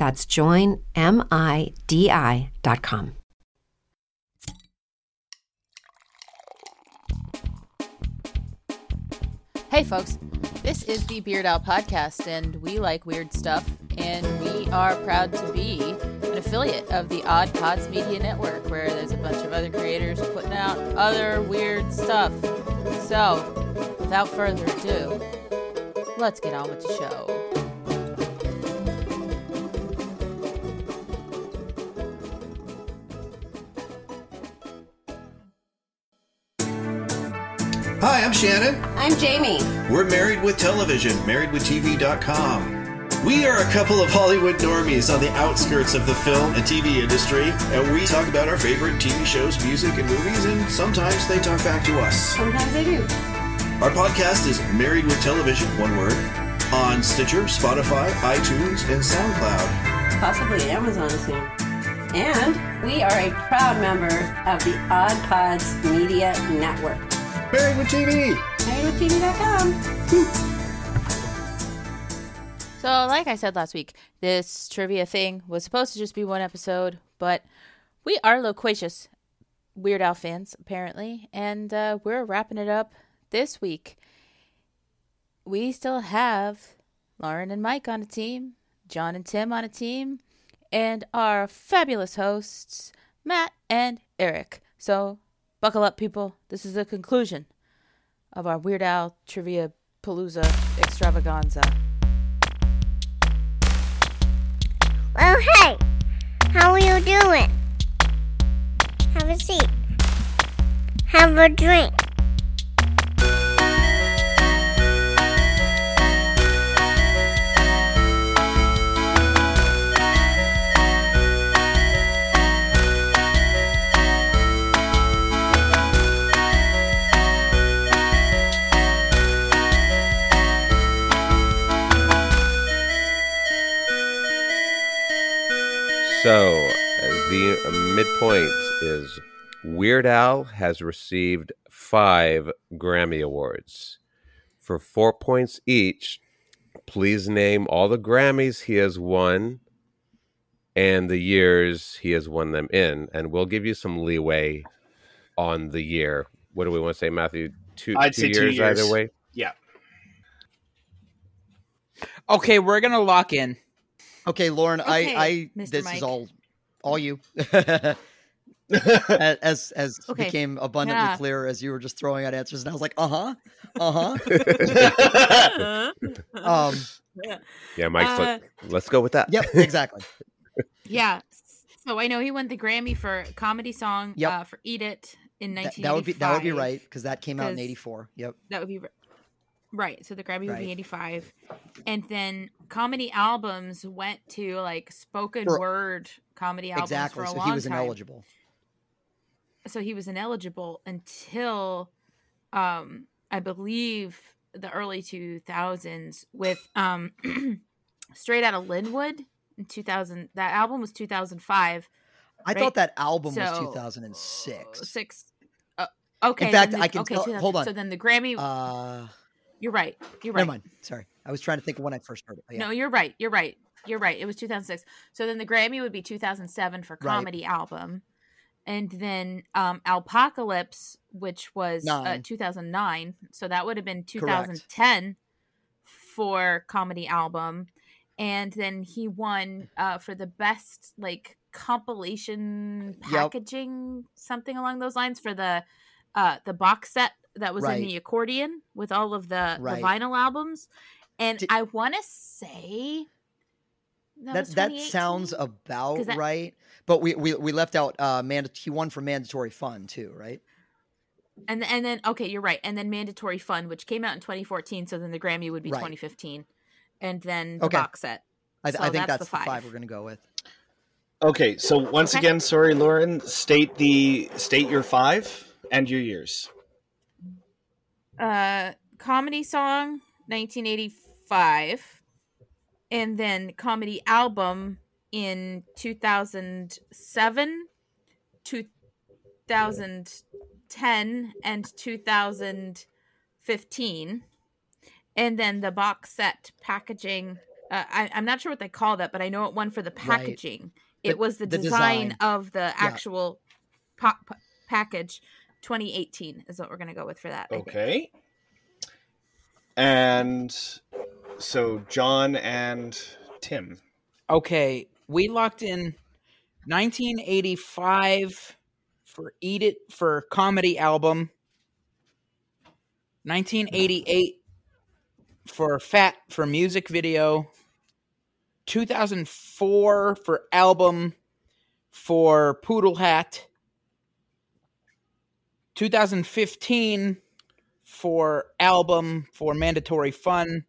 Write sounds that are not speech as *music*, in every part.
That's joinmidi.com. Hey, folks. This is the Beard Podcast, and we like weird stuff and we are proud to be an affiliate of the Odd Pods Media Network, where there's a bunch of other creators putting out other weird stuff. So, without further ado, let's get on with the show. Hi, I'm Shannon. I'm Jamie. We're married with television, marriedwithtv.com. We are a couple of Hollywood normies on the outskirts of the film and TV industry, and we talk about our favorite TV shows, music, and movies, and sometimes they talk back to us. Sometimes they do. Our podcast is Married with Television, one word, on Stitcher, Spotify, iTunes, and SoundCloud. Possibly Amazon soon. And we are a proud member of the Odd Pods Media Network. Married with TV! MarriedWithTV.com. So, like I said last week, this trivia thing was supposed to just be one episode, but we are loquacious Weird Al fans, apparently, and uh, we're wrapping it up this week. We still have Lauren and Mike on a team, John and Tim on a team, and our fabulous hosts, Matt and Eric. So, buckle up, people. This is the conclusion of our Weird Al Trivia Palooza extravaganza. Oh, hey! How are you doing? Have a seat. Have a drink. So, uh, the uh, midpoint is Weird Al has received five Grammy Awards. For four points each, please name all the Grammys he has won and the years he has won them in. And we'll give you some leeway on the year. What do we want to say, Matthew? Two, I'd two say years, two years. either way? Yeah. Okay, we're gonna lock in. Okay, Lauren, Okay, I, I Mr. this Mike. is all all you. *laughs* as as Okay, became abundantly yeah. clear as you were just throwing out answers, and I was like, uh huh, uh huh. *laughs* um, Yeah, Mike's Uh, like, let's go with that. yep, exactly. *laughs* Yeah. So I know he won the Grammy for comedy song Yep. uh, for "Eat It" in That, 1985. that would be that would be right because that came out in '84. Yep. That would be ri- right. So the Grammy would be 85. And then comedy albums went to like spoken For- word comedy albums Exactly. for a So long he was time. ineligible. So he was ineligible until um I believe the early 2000s with um *clears throat* Straight Out of Lynwood in 2000 that album was 2005 I Right. thought that album was 2006. six uh, okay In fact, the- I can okay, tell- hold on. so then the Grammy Uh, you're right you're right never mind. Sorry, I was trying to think of when I first heard it. yeah. No, you're right. You're right. You're right. It was 2006. So then the Grammy would be 2007 for Right. comedy album. And then um Alpocalypse, which was uh, 2009. So that would have been 2010 for comedy album. And then he won uh, for the best like compilation Yep. packaging, something along those lines for the uh the box set that was in the accordion with all of the, Right. the vinyl albums. And Did- I want to say that that that sounds about that- right. But we, we we left out uh manda- he won for mandatory fun too, right? and and then okay, you're right. And then Mandatory Fun, which came out in 2014, so then the Grammy would be Right. 2015, and then the Okay. box set. I, So I think that's that's, the the, five. five. we're gonna go with. Okay, so once Okay. again, sorry, Lauren, state the state your five and your years. Uh, comedy song 1985, and then comedy album in 2007, 2010, and 2015, and then the box set packaging. Uh, I, I'm not sure what they call that, but I know it won for the packaging. It The- was the, the design, design. of the actual pop package. 2018 is what we're gonna go with for that. Okay. And so John and Tim. Okay, we locked in 1985 for Eat It for comedy album. 1988 for Fat for music video. 2004 for album for Poodle Hat. 2015 for album for Mandatory Fun.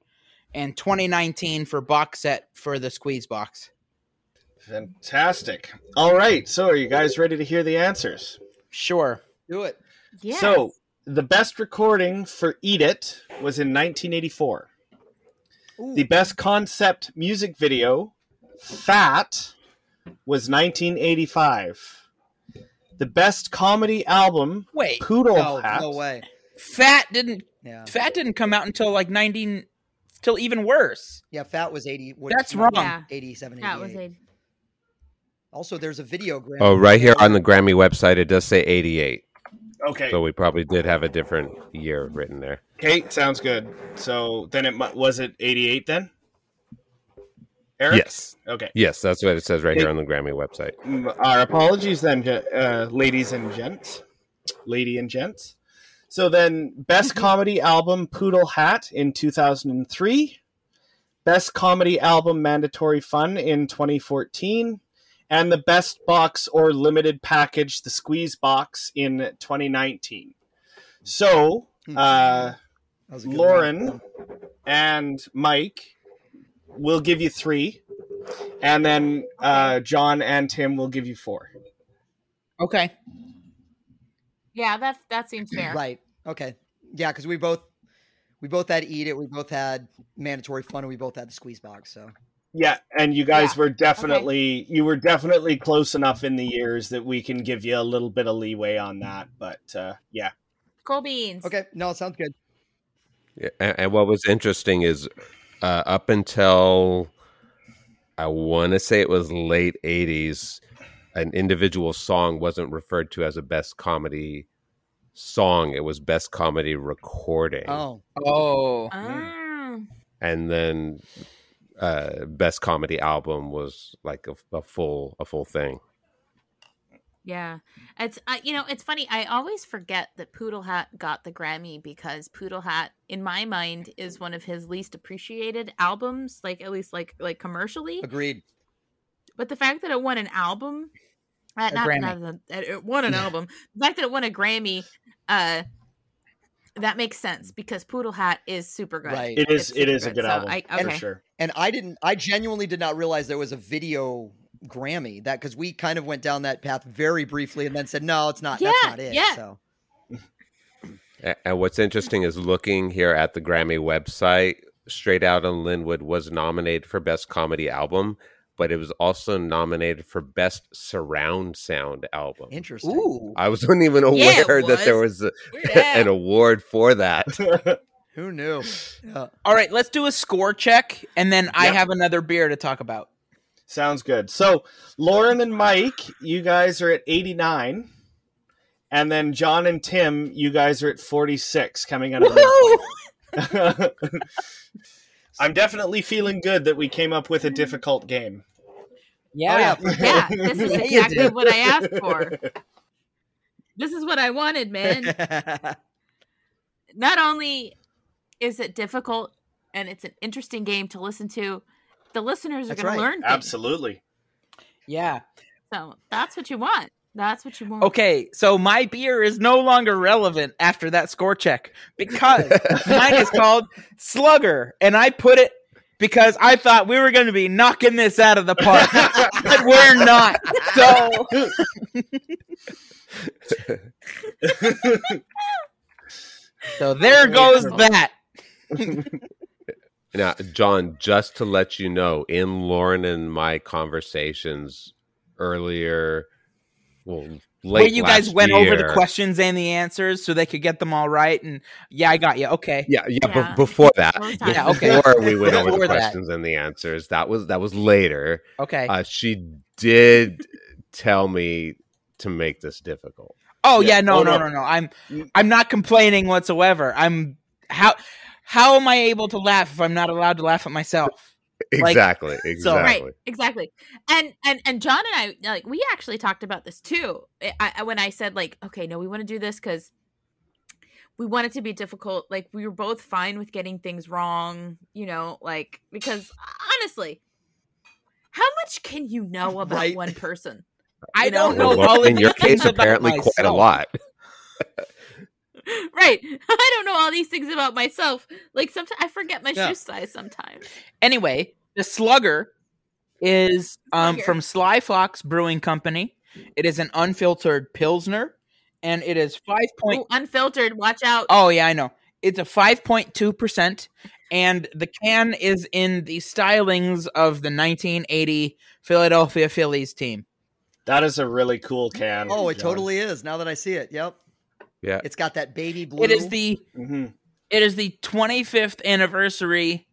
And 2019 for box set for the Squeeze Box. Fantastic. All right, so are you guys ready to hear the answers? Sure. Do it. Yes. So, the best recording for Eat It was in 1984. The best concept music video, Fat, was 1985. The best comedy album, Wait, Poodle No, Hat. no way. Fat didn't Yeah. Fat didn't come out until like 19 till even worse. Yeah, Fat was 80. what- That's wrong. Yeah. 87, that was 80. Also, there's a video. Grammy Oh, right here on the Grammy website, it does say 88. Okay. So we probably did have a different year written there. Okay, sounds good. So then it was it 88 then? Eric? Yes. Okay. Yes, that's what it says right Hey. here on the Grammy website. Mm, Our apologies then, uh, ladies and gents. Lady and gents. So then, best comedy album Poodle Hat in 2003. Best comedy album Mandatory Fun in 2014. And the best box or limited package, the Squeeze Box, in 2019. So, Hmm. uh, That was a good Lauren one. and Mike will give you three, and then uh, John and Tim will give you four. Okay. yeah. That that seems fair. Right. Okay. Yeah, because we both we both had Eat It. We both had Mandatory Fun, and we both had the Squeeze Box. So Yeah, and you guys Yeah, were definitely you were definitely close enough in the years that we can give you a little bit of leeway on that. But uh, yeah, Cool beans. okay, no, sounds good. Yeah, and, and what was interesting is uh, up until I want to say it was late 80s, an individual song wasn't referred to as a best comedy song. It was best comedy recording. Oh, Oh. Ah. And then uh, best comedy album was like a, a full a full thing. Yeah, it's uh, you know it's funny. I always forget that Poodle Hat got the Grammy because Poodle Hat, in my mind, is one of his least appreciated albums. Like at least like like commercially. agreed. but the fact that it won an album, uh, A not, Grammy. not that that it won an album, the fact that it won a Grammy, uh, that makes sense because Poodle Hat is super good. Right. It is It's it is super a good So album I- for okay. sure. And I didn't. I genuinely did not realize there was a video Grammy that because we kind of went down that path very briefly and then said no, it's not. that's not it. yeah. So And what's interesting is looking here at the Grammy website, Straight Out on Lynwood was nominated for Best Comedy Album, but it was also nominated for Best Surround Sound Album. interesting. Ooh. I wasn't even Yeah, aware that there was. was a, Weird *laughs* an award for that. *laughs* Who knew? Yeah. All right, let's do a score check, and then I have another beer to talk about. Sounds good. So, Lauren and Mike, you guys are at 89. And then John and Tim, you guys are at 46 coming out of the. I'm definitely feeling good that we came up with a difficult game. Yeah. Oh, Yeah, *laughs* this is *laughs* exactly what I asked for. *laughs* This is what I wanted, man. Not only is it difficult and it's an interesting game to listen to, the listeners are going right. to learn things. Absolutely. yeah. So that's what you want. That's what you want. Okay, so my beer is no longer relevant after that score check because *laughs* mine is called Slugger, and I put it because I thought we were going to be knocking this out of the park, *laughs* but we're not. So, *laughs* so there goes that. Now, John, just to let you know, in Lauren and my conversations earlier, well, late Where you guys last went over the questions and the answers so they could get them all right, and yeah, I got you. Okay, Yeah, yeah, Yeah. But before that, All the time. Yeah, okay. before we went over the Before that. questions and the answers, that was that was later. okay. Uh, she did tell me to make this difficult. Oh Yeah. yeah, no, Oh, no, no. no, no. I'm Mm. I'm not complaining whatsoever. I'm how how am I able to laugh if I'm not allowed to laugh at myself? Like, Exactly. Exactly. so- right exactly and and and john and i like we actually talked about this too I, I when i said like okay no we want to do this because we want it to be difficult like we were both fine with getting things wrong you know like because honestly how much can you know *laughs* about Right. one person I don't know Well, all in your case, about apparently quite a lot. *laughs* right *laughs* i don't know all these things about myself like sometimes i forget my Yeah. shoe size sometimes Anyway, the Slugger is um, Slugger. from Sly Fox Brewing Company. It is an unfiltered pilsner, and it is five point. Ooh, unfiltered watch out Oh yeah, I know. It's a five point two percent, and the can is in the stylings of the 1980 Philadelphia Phillies team. That is a really cool can. Oh, it John. totally is. Now that I see it, yep. Yeah. It's got that baby blue. It is the Mhm. it is the 25th anniversary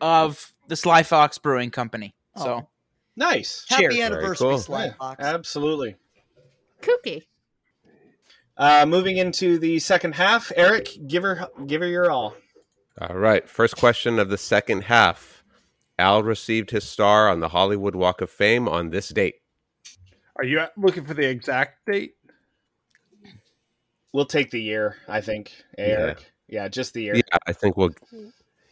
of the Sly Fox Brewing Company. So Oh. Nice. happy cheers. Anniversary, cool. Sly Yeah, Fox. absolutely. kooky Uh, moving into the second half, Eric, give her give her your all. All right. First question of the second half. Al received his star on the Hollywood Walk of Fame on this date. Are you looking for the exact date? We'll take the year, I think. Eric. Yeah, just the year. Yeah, I think we'll.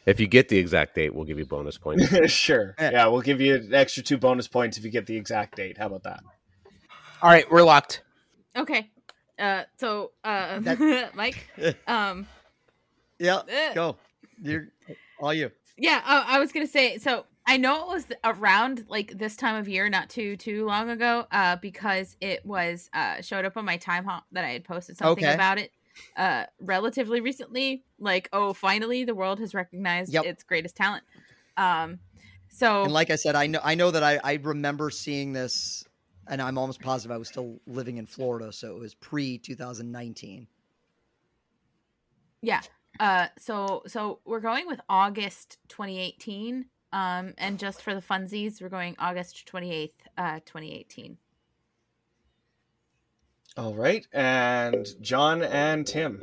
If you get the exact date, we'll give you bonus points. *laughs* sure. Yeah. Yeah, we'll give you an extra two bonus points if you get the exact date. How about that? all right, we're locked. Okay. Uh so uh That- *laughs* Mike *laughs* um Yeah, eh, go. You're all you. yeah, uh, I was going to say so I know it was around like this time of year not too too long ago uh because it was uh showed up on my Timehop that I had posted something Okay. about it uh relatively recently like oh finally the world has recognized Yep. its greatest talent. Um so And like I said, I know I know that I, I remember seeing this, and I'm almost positive I was still living in Florida, so it was pre 2019. Yeah. Uh so so we're going with August 2018 um and just for the funsies we're going August 28th uh 2018. All right. And John and Tim.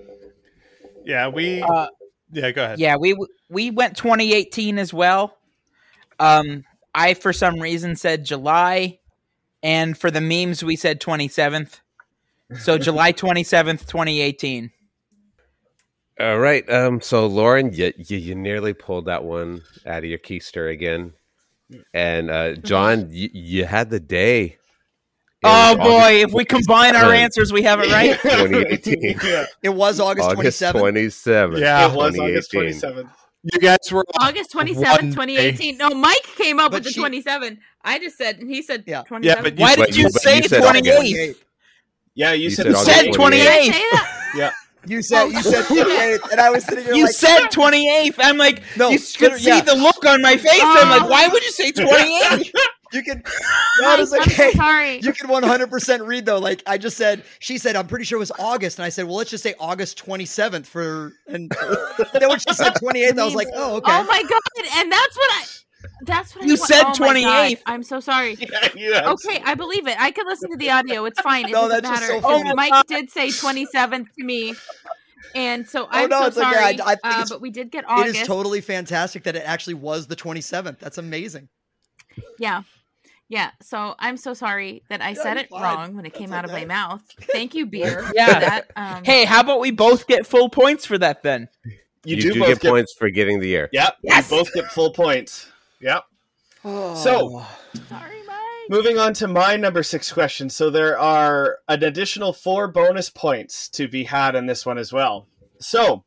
Yeah, we. Uh, yeah, go ahead. yeah, we we went 2018 as well. Um, I for some reason said July, and for the memes we said 27th. So *laughs* July 27th, 2018. All right. Um. So, Lauren, you, you you nearly pulled that one out of your keister again. And uh, *laughs* John, y- you had the day. Oh was boy, August if we combine our answers, we have it right. *laughs* 2018. *laughs* yeah, It was August August 27th. 27th. Yeah. it was August 27th. You guys were August one 27th, day. 2018. No, Mike came up But with the she- 27. I just said, and he said Yeah. 27. Yeah, but you- Why But did you, you- but say you said 28th? Yeah, you, You said, said the August said same- 28th. Did I say that? Yeah, You said you said *laughs* 28th, and I was sitting here You like, said 28th. I'm like, No, you could but- see yeah. the look on my face. I'm Oh. like, why would you say 28th? *laughs* you can. Mike, *laughs* No, it's I'm so sorry. You can 100% read though. Like I just said, she said, I'm pretty sure it was August, and I said, well, let's just say August 27th for. And then when she said 28th, I was like, oh, okay. Oh my god! And that's what I. That's what I You wa- said oh my God, 28th. I'm so sorry. *laughs* yeah, you had- Okay, I believe it. I can listen to the audio. It's fine. It No, doesn't that's just matter. so Because funny. Mike did say 27th to me, and so I'm Oh, no, so it's okay. sorry. I- I think uh, it's- but we did get it August. is totally fantastic that it actually was the 27th. That's amazing. Yeah. Yeah. So I'm so sorry that I Yeah, said it fine. wrong when it That's came out of my mouth. Thank you, beer. *laughs* Yeah. For that. Um, Hey, how about we both get full points for that then? you, You, do, do, both get, get, points for getting the year. Yep, Yes! you both get full points. Yep. Oh. So, sorry, Mike. moving on to my number six question. So there are an additional four bonus points to be had in this one as well. So,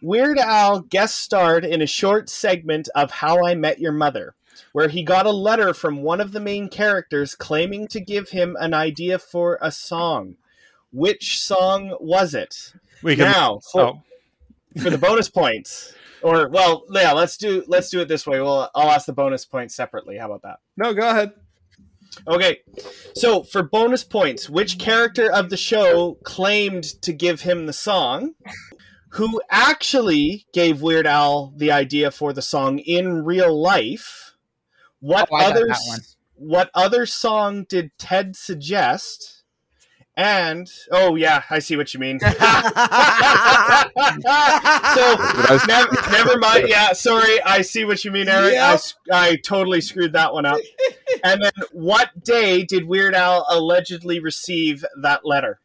Weird Al guest starred in a short segment of How I Met Your Mother, where he got a letter from one of the main characters claiming to give him an idea for a song. Which song was it? We can. Now, for, oh, for the bonus points, or well, yeah, let's do let's do it this way. Well, I'll ask the bonus points separately. How about that? no, go ahead. Okay, so for bonus points, which character of the show claimed to give him the song? Who actually gave Weird Al the idea for the song in real life? What Oh, other that one. what other song did Ted suggest? And oh yeah, I see what you mean. *laughs* *laughs* so never, never mind. Yeah, sorry. I see what you mean, Eric. I, Yep. s- I totally screwed that one up. *laughs* and then, what day did Weird Al allegedly receive that letter?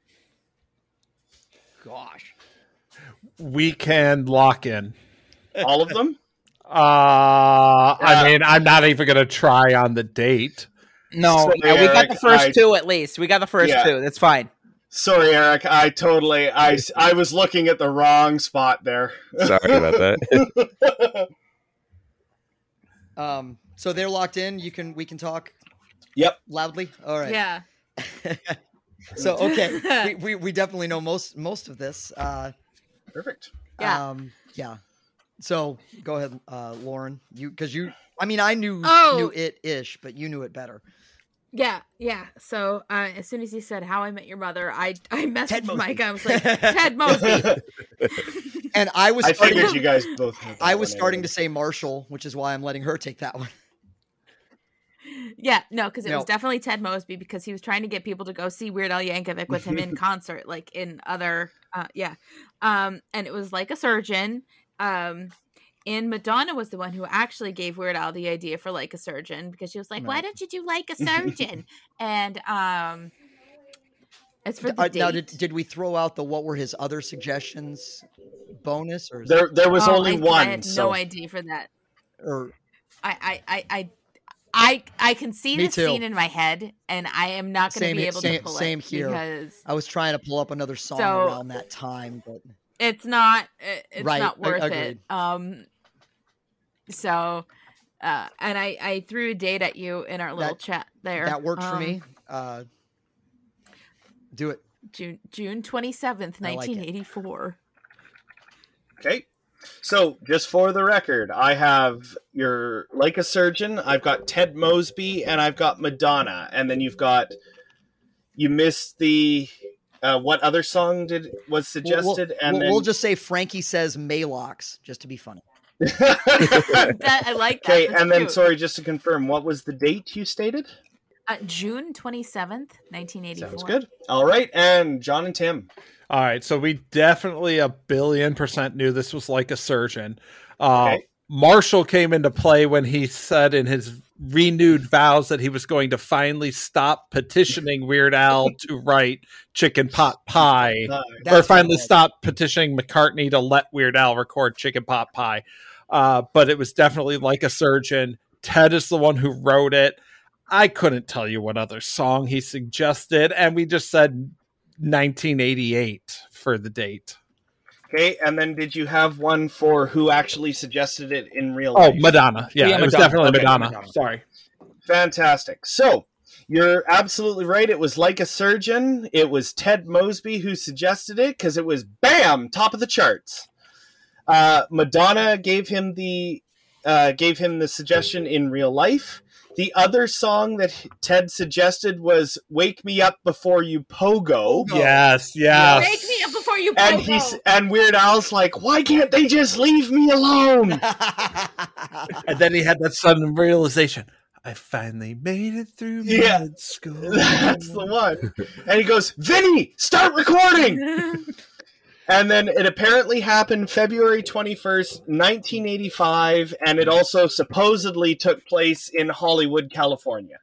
Gosh. We can lock in. All of them? Uh, I mean, I'm not even going to try on the date. No, Sorry, yeah, we got the first I- two at least. We got the first Yeah. two. That's fine. Sorry, Eric. I totally. i I was looking at the wrong spot there. Sorry about that. *laughs* Um, so they're locked in. You can we can talk Yep. loudly. All right. Yeah. *laughs* So okay, *laughs* we, we, we definitely know most most of this. Uh, Perfect. Yeah. Um, yeah. So go ahead, uh, Lauren. You because you. I mean, I knew Oh. knew it ish, but you knew it better. Yeah, yeah. So uh, as soon as he said "How I Met Your Mother," I I messaged Mike. I was like, *laughs* "Ted Mosby." *laughs* And I was I starting, figured you guys both. I was one starting to say Marshall, which is why I'm letting her take that one. yeah, no, because it was definitely Ted Mosby because he was trying to get people to go see Weird Al Yankovic with him in *laughs* concert, like in other, uh, yeah. Um, and it was like a surgeon. Um, and Madonna was the one who actually gave Weird Al the idea for like a surgeon because she was like, "Why don't you do like a *laughs* surgeon?" and um, as for the Uh, date, now, did, did we throw out the what were his other suggestions bonus or There, there was Oh, only I, one. I had so no idea for that. or I I I I I, I can see Me this scene in my head, and I am not going to be able same- to pull same it Same here. because I was trying to pull up another song So- around that time, but it's not it's Right, not a- worth it. Um, so, uh, and I I threw a date at you in our little That- chat there. that worked for Um, me. Uh, do it. June June twenty seventh, I like it. nineteen eighty four. Okay. So, just for the record, I have your like a surgeon. I've got Ted Mosby, and I've got Madonna, and then you've got you missed the uh, what other song did was We'll- we'll- suggested, and we'll, then we'll just say Frankie says Maylocks just to be funny. *laughs* That I like. that. okay, That's and then cute. sorry, just to confirm, what was the date you stated? uh, June twenty seventh, nineteen eighty four. Sounds good. All right, and John and Tim. All right, so we definitely a billion percent knew this was like a surgeon. Uh, Okay. Marshall came into play when he said in his renewed vows that he was going to finally stop petitioning Weird Al *laughs* to write Chicken Pot Pie, Uh, or finally stop petitioning McCartney to let Weird Al record Chicken Pot Pie. Uh, but it was definitely like a surgeon. Ted is the one who wrote it. I couldn't tell you what other song he suggested, and we just said 1988 for the date. Okay, and then did you have one for who actually suggested it in real life? Oh. Madonna. Yeah, Yeah, it was definitely Okay, Madonna. Madonna. Sorry. Fantastic. So you're absolutely right. It was like a surgeon. It was Ted Mosby who suggested it because it was bam top of the charts. Uh, Madonna gave him the uh, gave him the suggestion in real life. The other song that Ted suggested was "Wake Me Up Before You Pogo," Yes, yes. Wake me up before you and pogo. he's and Weird Al's like, "Why can't they just leave me alone?" *laughs* And then he had that sudden realization. I finally made it through Yeah. med school. *laughs* That's the one. And he goes, Vinny, start recording. *laughs* and then it apparently happened February 21st, 1985. And it also supposedly took place in Hollywood, California.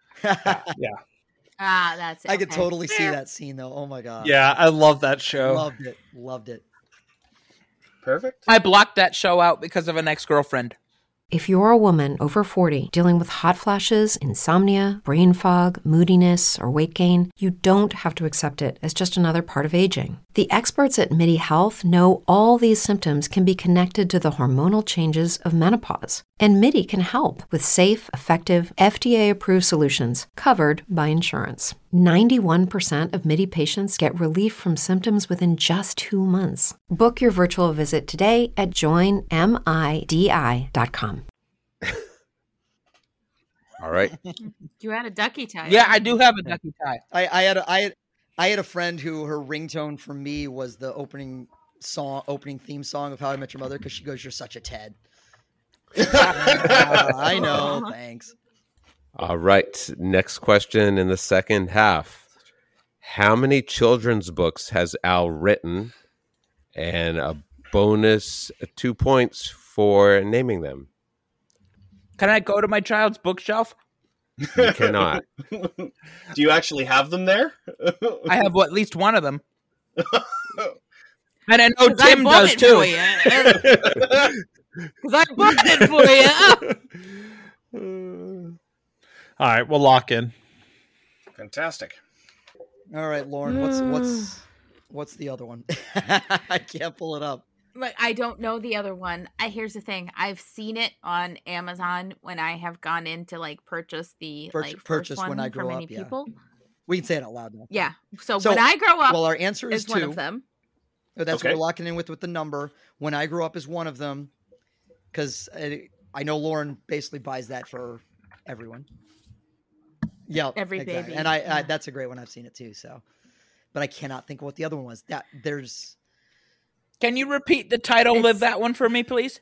Ah, that's it. I could okay. totally see that scene though. Oh my god. Yeah, I love that show. Loved it. Loved it. Perfect. I blocked that show out because of an ex girlfriend. If you're a woman over 40 dealing with hot flashes, insomnia, brain fog, moodiness, or weight gain, you don't have to accept it as just another part of aging. The experts at MIDI Health know all these symptoms can be connected to the hormonal changes of menopause. And MIDI can help with safe, effective, FDA approved solutions covered by insurance. 91% of MIDI patients get relief from symptoms within just two months. Book your virtual visit today at joinmidi.com. All right. *laughs* You had a ducky tie. Yeah, I do have a ducky tie. I, I had a, I had I had a friend who her ringtone for me was the opening song, opening theme song of How I Met Your Mother because she goes, "You're such a Ted." Uh, *laughs* I know. Thanks. All right. Next question in the second half. How many children's books has Al written? And a bonus two points for naming them. Can I go to my child's bookshelf? You cannot. *laughs* Do you actually have them there? *laughs* I have well, at least one of them. *laughs* And I know Tim bought does too. Because I booked it for you. All right, we'll lock in. Fantastic. All right, Lauren. What's what's *sighs* what's the other one? I can't pull it up. Like I don't know the other one. I here's the thing. I've seen it on Amazon when I have gone in to like purchase the Purch- like first purchase one When I for Grow Up, yeah. people. We can say it out loud now. Yeah. So, So, when I grow up, Well, our answer is, is one two. of them. Oh, That's Okay. what we're locking in with with the number. When I grew up is one of them, because I, I know Lauren basically buys that for everyone. Yeah, Every exactly. baby, and I, I yeah. that's a great one. I've seen it too. So, but I cannot think of what the other one was. That there's Can you repeat the title It's- of that one for me, please?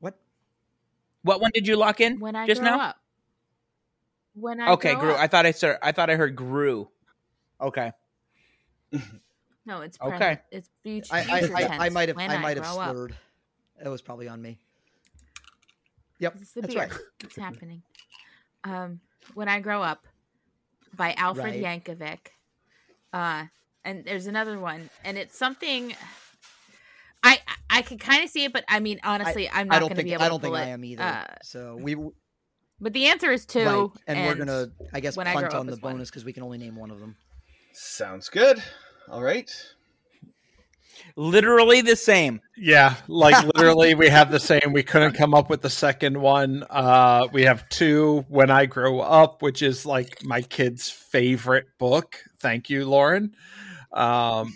what What one did you lock in When I just grow now? up. When I Okay, grew. up. I thought I said. I thought I heard grew. Okay. no, it's Okay. It's future. I I, future I, I might have When I might have grow up. slurred. It was probably on me. Yep, It's that's beer. right. It's happening. Um, when I grow up, by Alfred Right. Yankovic. Uh, and there's another one, and it's something. I I could kind of see it, but I mean, honestly, I'm I not don't going to be able I don't think pull I it. am either. Uh, so we but the answer is two, right, and, we're gonna I guess when I punt on the bonus because we can only name one of them. Sounds good. All right. Literally the same. Yeah, like *laughs* literally, we have the same. We couldn't come up with the second one. Uh, we have two. When I grow up, which is like my kid's favorite book. Thank you, Lauren. Um,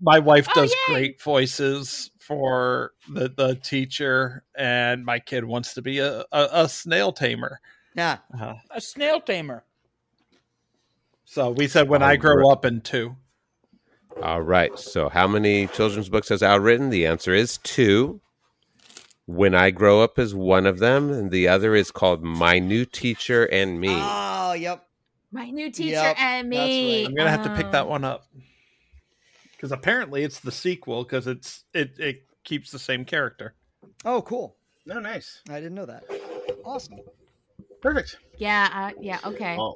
my wife Oh, does yay! great voices for the the teacher, and my kid wants to be a a, a snail tamer. Yeah, Uh, A snail tamer. so we said when I grow up in two. All right. So, how many children's books has Al written? The answer is two. When I Grow Up is one of them, and the other is called My New Teacher and Me. Oh, yep. My new teacher Yep, and that's me. right. I'm gonna have to pick that Oh. one up because apparently it's the sequel because it's it it keeps the same character. Oh, cool. No, nice. I didn't know that. Awesome. Perfect. Yeah, uh, yeah, okay. Oh,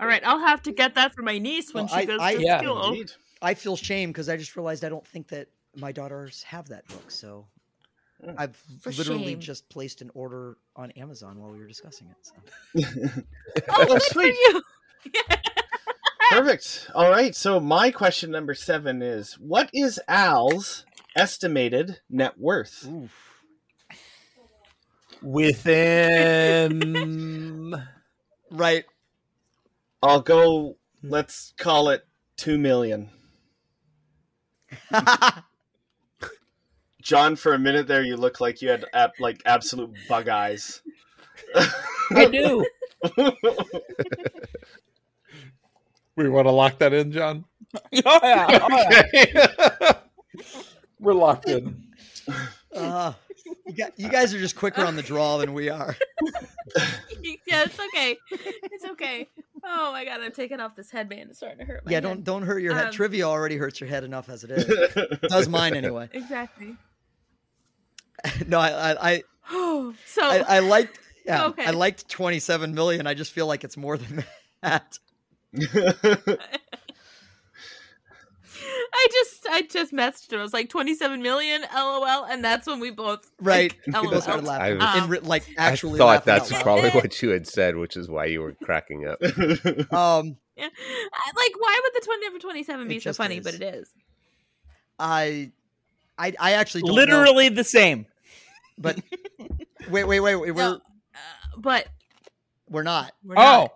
All right, I'll have to get that for my niece when Well, she I- goes I- to Yeah. school. indeed. I feel shame because I just realized I don't think that my daughters have that book. So I've For literally shame. just placed an order on Amazon while we were discussing it. So. *laughs* Oh, good sweet. for you. *laughs* Perfect. All right. So my question number seven is: What is Al's estimated net worth? Within *laughs* Right. I'll go. Let's call it two million. *laughs* John, for a minute there, you look like you had ab- like absolute bug eyes. I do. *laughs* we want to lock that in, John. Oh *laughs* yeah. Oh, yeah. *laughs* We're locked in. Uh, you, got, you guys are just quicker on the draw than we are. *laughs* yeah, it's okay. It's okay. Oh my god, I'm taking off this headband. It's starting to hurt. My yeah, head. don't don't hurt your head. Um, Trivia already hurts your head enough as it is. It Does mine anyway. Exactly. no, I I I, *gasps* so I, I liked yeah, Okay. I liked 27 million. I just feel like it's more than that. *laughs* I just I just messaged him. I was like 27 million, lol, and that's when we both Right. like, People started LOL. laughing. I- In re- like I actually thought that's out probably what you had said, which is why you were cracking up. *laughs* Um Yeah. Like, why would the 20 number 27 be so funny? is. But it is. I I I actually don't know, Literally the same. but *laughs* wait, wait, wait, wait. We're uh, but we're not. we're not.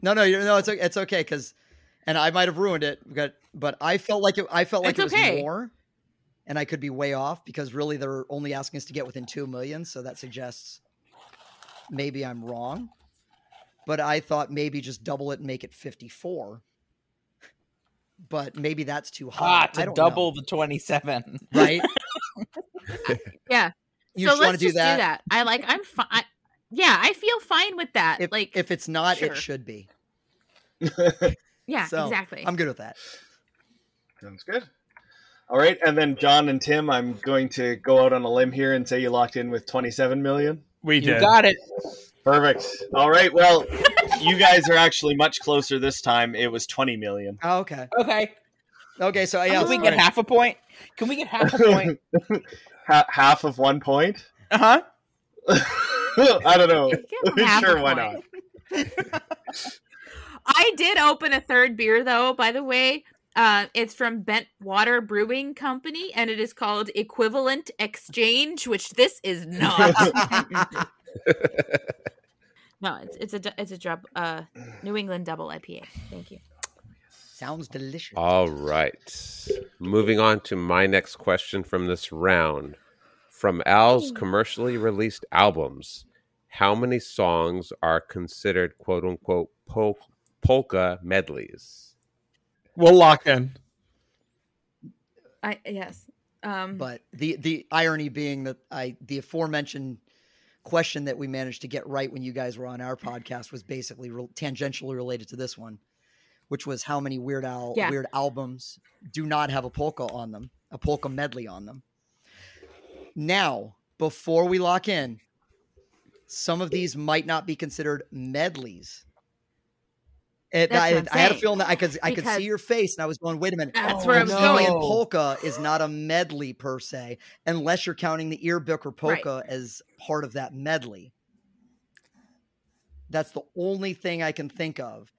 No, no, you're, no. It's o- it's okay because, and I might have ruined it, but but I felt like it. I felt like It's it was okay. more, and I could be way off because really they're only asking us to get within two million, so that suggests maybe I'm wrong. But I thought maybe just double it and make it fifty four. But maybe that's too high. ah, I to don't double the twenty-seven. right? *laughs* Yeah. You so just let's to do just that. do that. I like. I'm fine. Yeah, I feel fine with that. If, like, if it's not, sure. it should be. *laughs* yeah, So, exactly. I'm good with that. Sounds good. All right, and then John and Tim, I'm going to go out on a limb here and say you locked in with 27 million. We You did. got it. Perfect. All right, well, you guys are actually much closer this time. It was 20 million. Oh, okay. Okay. Okay. So yeah, Can we get half a point? Can we get half a point? *laughs* Ha- half of one point? Uh huh. *laughs* *laughs* I don't know. *laughs* Give *laughs* 'em half a sure, why point. not? I did open a third beer though, by the way. Uh, it's from Bent Water Brewing Company, and it is called Equivalent Exchange, which this is not. no, it's it's a du- it's a drub, uh, New England Double IPA. Thank you. Sounds delicious. All right. Moving on to my next question from this round. From Al's commercially released albums, how many songs are considered quote unquote pol- polka medleys? We'll lock in. I yes. Um, But the the irony being that I the aforementioned question that we managed to get right when you guys were on our podcast was basically re- tangentially related to this one, which was how many Weird Al Yeah. Weird albums do not have a polka on them, a polka medley on them. Now, before we lock in, some of these might not be considered medleys. It, I, I'm had a feeling that I could I could see your face, and I was going, "Wait a minute, That's where I'm Bohemian going. polka is not a medley per se, unless you're counting the earbook or Right. polka as part of that medley. That's the only thing I can think of.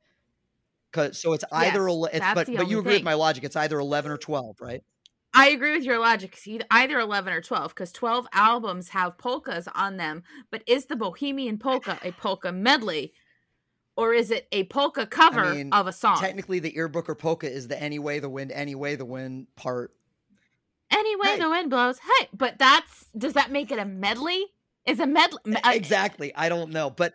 Cause so it's either Yes, ele- it's, but but you agree with my logic. It's either eleven or twelve, right? I agree with your logic. It's either- either 11 or 12 because 12 albums have polkas on them. But is the Bohemian polka a polka medley or is it a polka cover mean, of a song? Technically, the earbook or polka is the any way the wind, any way the wind part. anyway, Hey. the wind blows. Hey, but that's does that make it a medley? Is a medley exactly. I don't know, but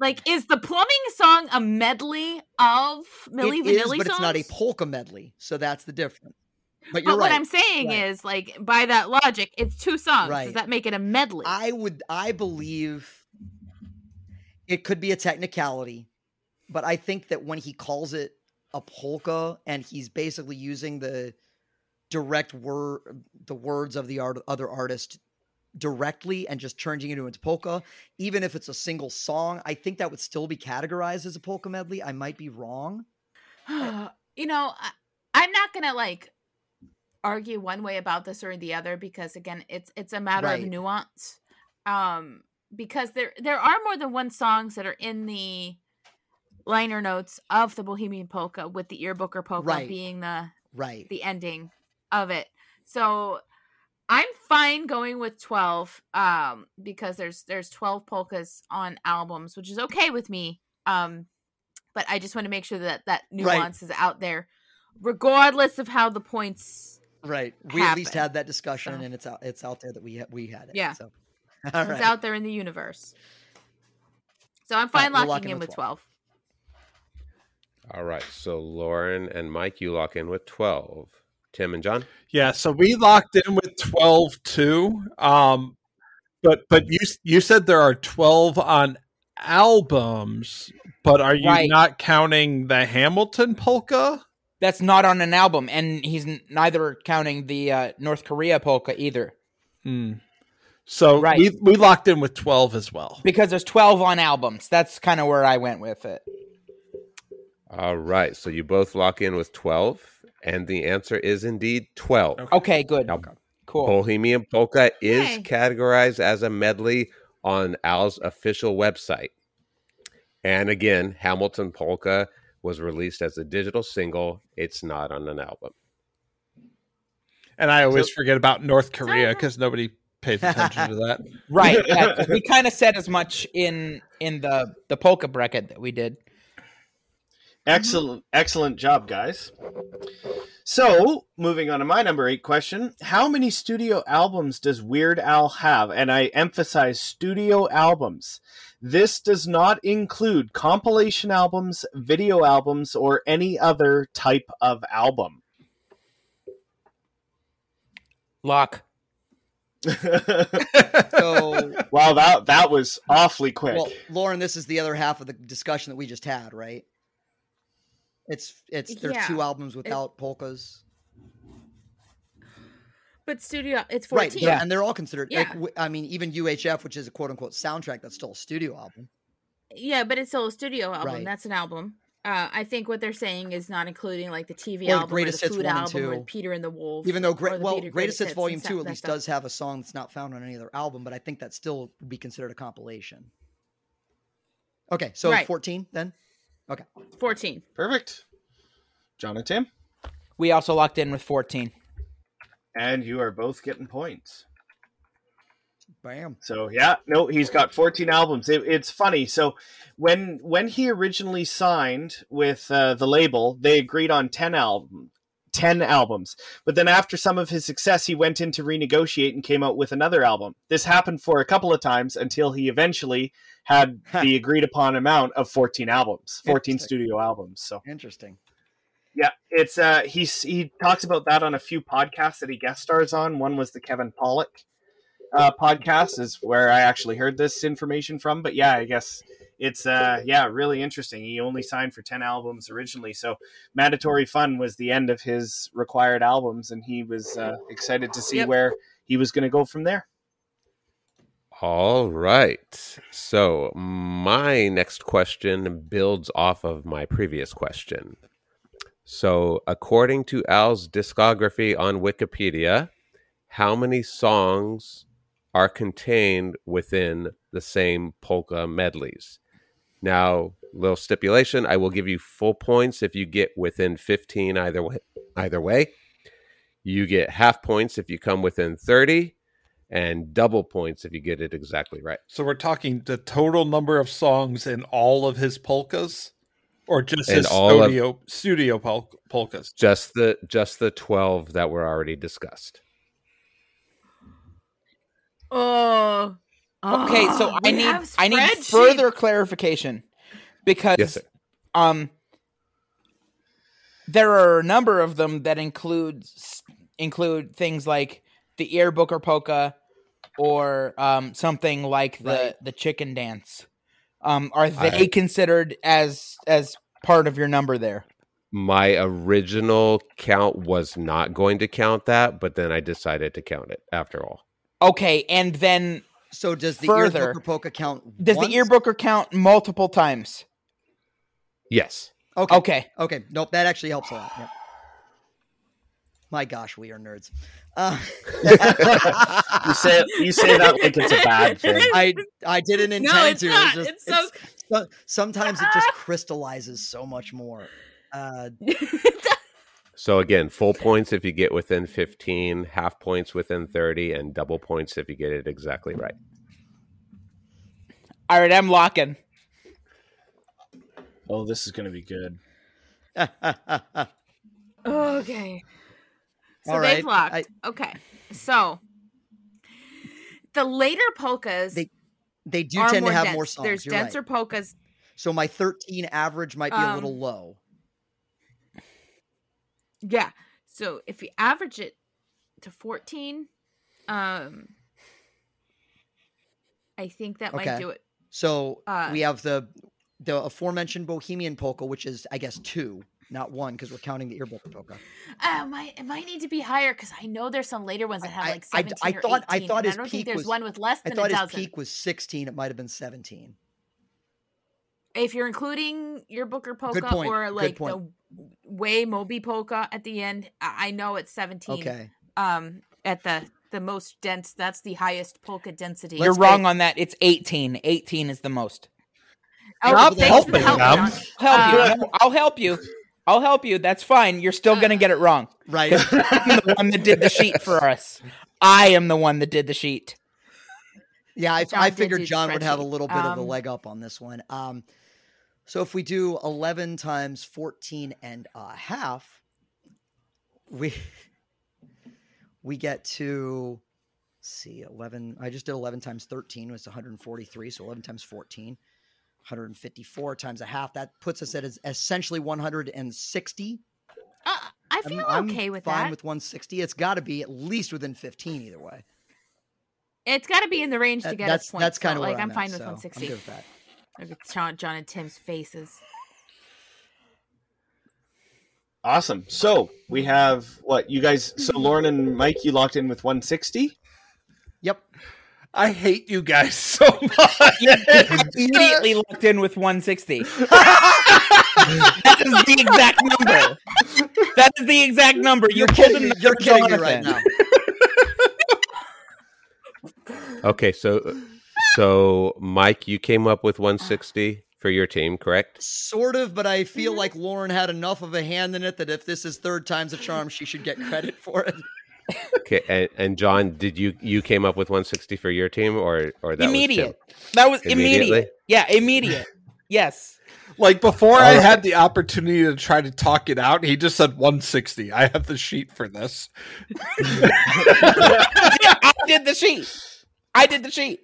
like is the plumbing song a medley of Milli it is, Vanilli but songs? it's not a polka medley. So that's the difference. But But right. what I'm saying Right. is, like, by that logic, it's two songs. Right. Does that make it a medley? I would I believe it could be a technicality, but I think that when he calls it a polka and he's basically using the direct word the words of the art, other artist directly and just changing it into polka, even if it's a single song, I think that would still be categorized as a polka medley. I might be wrong. *sighs* you know, I, I'm not gonna like argue one way about this or the other because again, it's it's a matter Right. of nuance. Um, because there there are more than one songs that are in the liner notes of the Bohemian Polka, with the Earbooker Polka Right. being the Right. the ending of it. So I'm fine going with 12 um because there's there's 12 polkas on albums, which is okay with me. Um but I just want to make sure that that Right. nuance is out there regardless of how the points Right. We at least had that discussion, So- and it's out. It's out there that we ha- we had it. Yeah. So, *laughs* all it's right. out there in the universe. So I'm fine we'll locking in in with with 12. All right. So Lauren and Mike, you lock in with 12. Tim and John? Yeah, so we locked in with 12 too. Um but but you you said there are 12 on albums, but are you Right. not counting the Hamilton polka? That's not on an album, and he's n- neither counting the uh, North Korea polka either, Hmm. So Right. we we locked in with 12 as well. because there's 12 on albums. That's kind of where I went with it. All right. So you both lock in with 12. And the answer is indeed 12. Okay, good, Now, cool. Bohemian Polka is Yay. categorized as a medley on Al's official website. And again, Hamilton Polka was released as a digital single. It's not on an album. And I always forget about North Korea cuz nobody pays attention to that. *laughs* Right, yeah, *laughs* we kind of said as much in in the the polka bracket that we did. Excellent, excellent job, guys. So, moving on to my number eight question: How many studio albums does Weird Al have? And I emphasize studio albums. This does not include compilation albums, video albums, or any other type of album. Lock. *laughs* So, wow, that that was awfully quick. well, Lauren, this is the other half of the discussion that we just had, right? It's it's there's Yeah. two albums without polkas, But studio it's 14. right? they're- and they're all considered. Like, Yeah. w- I mean, even UHF, which is a quote unquote soundtrack, that's still a studio album. Yeah, but it's still a studio album. Right. That's an album. Uh, I think what they're saying is not including like the TV Or album Greatest or Hits the food and album or two. Peter and the Wolf. Even though, great, well, Peter Greatest Hits and Volume Two at least does have a song that's not found on any other album, but I think that still would be considered a compilation. Okay, so Right. 14 then. 14. Perfect, John and Tim, We also locked in with 14. and you are both getting points. Bam. So yeah, no, he's got 14 albums. It, it's funny. So when when he originally signed with uh, the label, they agreed on 10 album 10 albums. But then after some of his success, he went in to renegotiate and came out with another album. This happened for a couple of times until he eventually had the agreed upon amount of 14 albums, 14 studio albums. So Interesting. yeah, it's uh he's he talks about that on a few podcasts that he guest stars on. One was the Kevin Pollak uh podcast is where I actually heard this information from. But yeah, I guess it's uh yeah, really interesting. He only signed for 10 albums originally. So Mandatory Fun was the end of his required albums and he was uh excited to see Yep. where he was going to go from there. All right. So my next question builds off of my previous question. So, according to Al's discography on Wikipedia, how many songs are contained within the same polka medleys? Now, little stipulation, I will give you full points if you get within 15 either way. Either way. You get half points if you come within 30 and double points if you get it exactly right. So we're talking the total number of songs in all of his polkas, or just In his all of- studio studio pol- polkas. Just the just the 12 that were already discussed. Oh. Okay, so Oh, I need I need further clarification because Yes, um there are a number of them that include include things like the earbooker polka or um something like the Right. the chicken dance. Um are they I- considered as as part of your number there? My original count was not going to count that, but then I decided to count it after all. Okay, and then So does the Further, earbooker polka count? does once? the earbooker count multiple times? Yes. Okay. Okay. Okay. Nope. That actually helps a lot. Yep. My gosh, we are nerds. Uh, *laughs* You say you say that like it's a bad *laughs* thing. I I didn't intend No, it's to. not. just, It's so- so- sometimes it just *laughs* crystallizes so much more. Uh, So again, full points if you get within 15, half points within 30, and double points if you get it exactly right. All right, I'm locking. Oh, this is gonna be good. Okay. So All they've right, locked. I- Okay. So the later polkas They- they do tend to have dense. more songs. There's you're right. denser polkas. So my 13 average might be a Um, little low. Yeah. So if you average it to 14, um I think that might do it. So uh, we have the the aforementioned Bohemian polka, which is I guess two, not one, because we're counting the earbooker polka. Uh, might it might need to be higher because I know there's some later ones that have I- like I- 17 I or thought- I 18, thought his I don't peak think there's was- one with less than I thought a his peak was 16. It might have been 17. If you're including your Booker polka or like the way Moby polka at the end, I I know it's 17. Okay. Um, at the the most dense, that's the highest polka density. You're wrong on that. It's 18. 18 is the most. Oh, Stop thanks for the helping help, them. Help you. No, I'll help you. I'll help you. That's fine. You're still gonna get it wrong. Right. I'm the one that did the sheet for us. I am the one that did the sheet. Yeah, I, John I figured John would have a little bit of a Um, leg up on this one. Um, so if we do 11 times 14 and a half, we *laughs* we get to let's see 11 I just did 11 times 13 was 143, so 11 times 14 154 times a half that puts us at es- essentially 160. uh, I I'm- feel I'm okay with fine that. with 160. It's got to be at least within 15 either way. it's got to be in the range to get that's us points. that's kind so, of like I'm I'm fine at, with so 160. I'm good with that. Look at John, John and Tim's faces. Awesome. So we have what you guys. So Lauren and Mike, you locked in with 160. Yep. I hate you guys *laughs* so much. Immediately locked in with 160. *laughs* that is the exact number. That is the exact number. You You're pulled kidding me. another You're kidding me right now. *laughs* Okay, so so Mike, you came up with 160 ah. for your team, correct? Sort of, but I feel mm-hmm. like Lauren had enough of a hand in it that if this is third time's a charm, she should get credit for it. Okay, and, and John, did you you came up with 160 for your team, or or that Immediate. was Tim? That was immediate. Yeah, immediate. Yes. Like before, I Alright. had the opportunity to try to talk it out. He just said 160. I have the sheet for this. *laughs* I did the sheet. I did the sheet.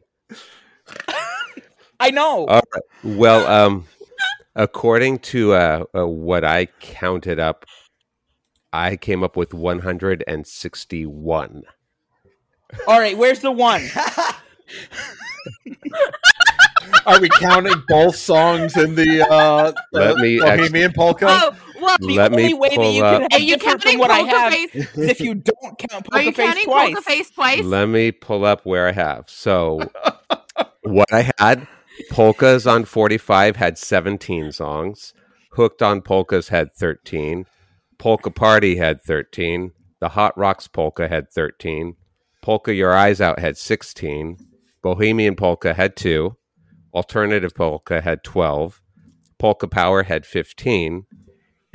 *laughs* I know. All right. Well, um, according to uh, uh, what I counted up, I came up with 161. All right, where's the one? *laughs* Are we counting both songs in the, uh, the Let me ex- Bohemian Polka? Oh, well, The Let me only way that pull you up- can are have you different counting from what I have Face? is if you don't count Are Poker you Face counting twice. Poker Face twice? Let me pull up where I have. So, *laughs* what I had polkas on 45 had 17 songs. Hooked on polkas had 13. Polka Party had 13. The Hot Rocks polka had 13. Polka Your Eyes Out had 16. Bohemian polka had 2. Alternative polka had 12. Polka Power had 15.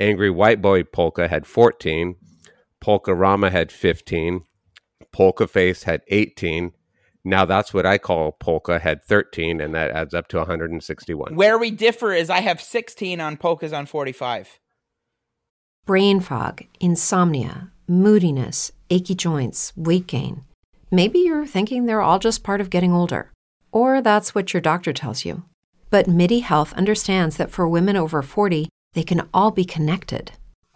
Angry White Boy polka had 14. Polka Rama had 15. Polka Face had 18. Now that's what I call polka had 13, and that adds up to 161. Where we differ is I have 16 on Polkas on 45. Brain fog, insomnia, moodiness, achy joints, weight gain. Maybe you're thinking they're all just part of getting older, or that's what your doctor tells you. But MIDI Health understands that for women over 40, they can all be connected.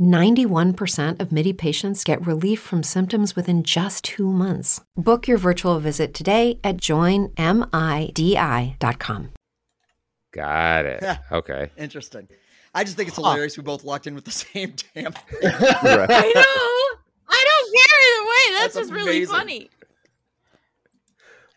91% of MIDI patients get relief from symptoms within just two months. Book your virtual visit today at joinmidi.com. Got it. Okay. Interesting. I just think it's hilarious. We both locked in with the *laughs* same damn. thing. *laughs* Right. I know. I don't care either way. That's, That's just really funny.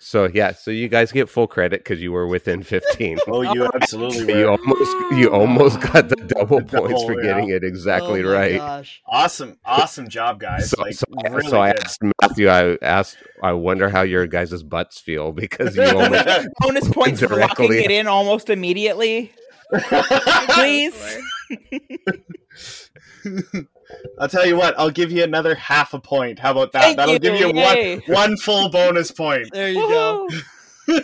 So yeah, so you guys get full credit because you were within 15. *laughs* Oh, you absolutely you almost you almost got the double *laughs* The points for double, getting yeah. it exactly Oh my right. Gosh. Awesome, awesome job, guys. So, like so, really so I asked Matthew. I asked. I wonder how your guys' butts feel *laughs* because you almost Bonus points for locking Directly. it in almost immediately. Please. *laughs* I'll tell you what. I'll give you another half a point. How about that? Thank That'll you, give you yay. one one full bonus point. There you go. *laughs*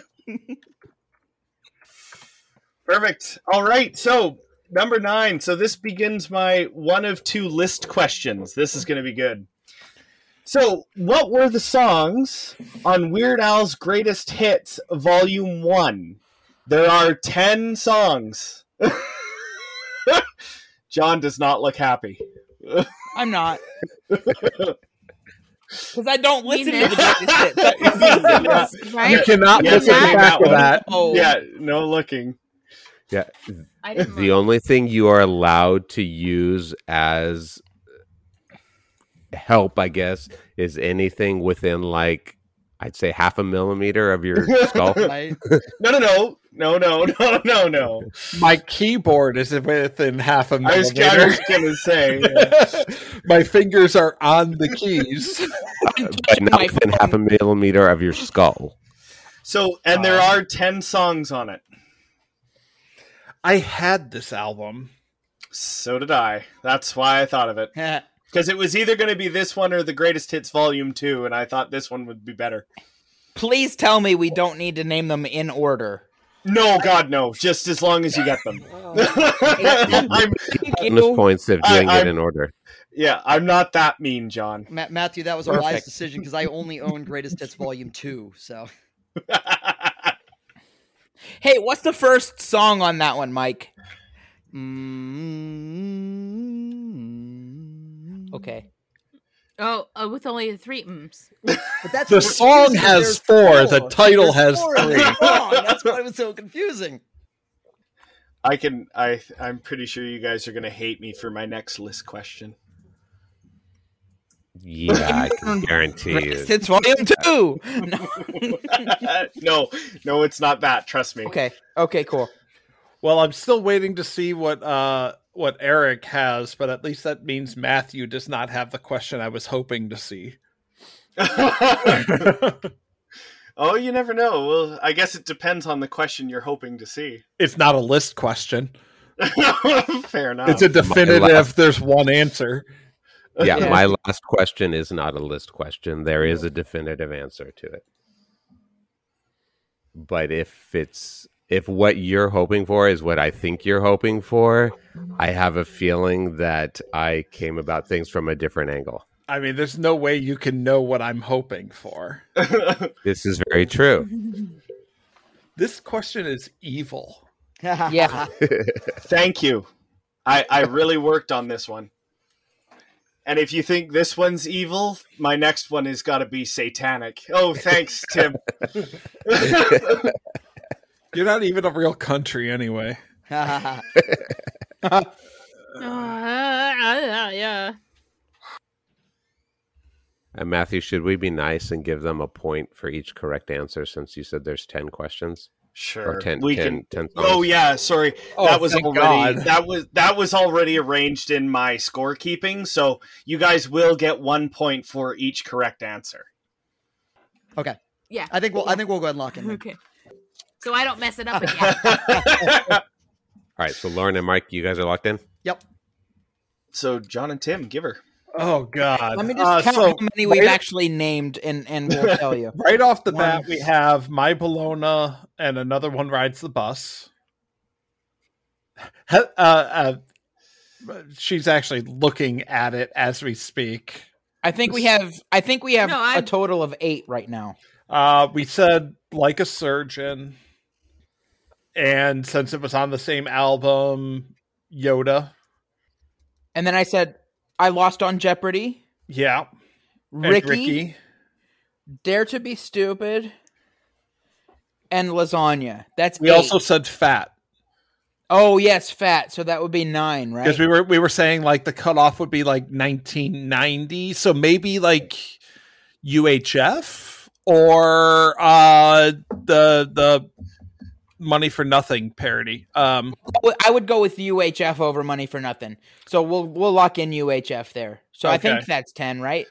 Perfect. All right. So number nine. So this begins my one of two list questions. This is going to be good. So, what were the songs on Weird Al's Greatest Hits, Volume One? There are ten songs. *laughs* *laughs* John does not look happy. I'm not. *laughs* Because I don't listen to the missed- greatest hits. That is easy. You cannot Yeah, look yeah, back that that. Oh, Yeah, no looking. yeah. The look. only thing you are allowed to use as help, I guess, is anything within like I'd say half a millimeter of your *laughs* skull. No, no, no, no, no, *laughs* no, no, no. My keyboard is within half a I was, I millimeter. was gonna say. yeah. *laughs* My fingers are on the keys. *laughs* but not my within half a millimeter of your skull. So, and there uh, are ten songs on it. I had this album. So did I. That's why I thought of it. Because it was either going to be this one or the Greatest Hits Volume 2, and I thought this one would be better. Please tell me we don't need to name them in order. No, God, no. Just as long as you get them. *laughs* *laughs* I'm, Bonus points if I- doing it I'm- in order. yeah, I'm not that mean, John. Ma- Matthew, that was a wise decision because I only own Greatest Hits Volume Two. So *laughs* Hey, what's the first song on that one, Mike? Mm. Okay. Oh, uh, with only the three mms. But that's The song has four, the title There's has four three. *laughs* That's why it was so confusing. I can. I. I'm pretty sure you guys are going to hate me for my next list question. Yeah, I can *laughs* guarantee you. Greatest Hits Volume 2. *laughs* No. no, no, it's not that. Trust me. Okay. Okay, cool. Well, I'm still waiting to see what uh what Eric has, but at least that means Matthew does not have the question I was hoping to see. *laughs* *laughs* oh, you never know. Well, I guess it depends on the question you're hoping to see. It's not a list question. *laughs* Fair enough. It's a definitive. last- There's one answer. Yeah, Yeah. my last question is not a list question. There is a definitive answer to it. But if it's if what you're hoping for is what I think you're hoping for, I have a feeling that I came about things from a different angle. I mean, there's no way you can know what I'm hoping for. *laughs* This is very true. *laughs* This question is evil. *laughs* Yeah. Thank you. I, I really worked on this one. And if you think this one's evil, my next one has got to be satanic. Oh, thanks, Tim. You're not even a real country anyway. Uh, *laughs* yeah. And Matthew, should we be nice and give them a point for each correct answer since you said there's 10 questions? Sure. Or 10, we 10, can 10 Oh yeah, sorry. Oh, that was already God. that was that was already arranged in my scorekeeping, so you guys will get 1 point for each correct answer. okay. Yeah. I think we'll. I think we'll go ahead and lock in. then. Okay. So I don't mess it up again. *laughs* All right, so Lauren and Mike, you guys are locked in. Yep. so John and Tim, give her. Oh God! Let me just Uh, count so how many we've right- actually named, and and we'll tell you. *laughs* Right off the One. bat, we have My Bologna and another one rides the bus. Uh, uh, she's actually looking at it as we speak. I think we have. I think we have No, a I'm- total of eight right now. Uh, we said like a surgeon, and since it was on the same album, Yoda. And then I said I lost on Jeopardy. Yeah, and Ricky, Dare to be stupid, and lasagna. That's We eight. also said fat Oh yes, fat. So that would be nine, right? because we were we were saying like the cutoff would be like 1990, so maybe like UHF or uh the the money for nothing parody. Um, I would go with UHF over money for nothing. So we'll we'll lock in UHF there. So I think that's ten, right?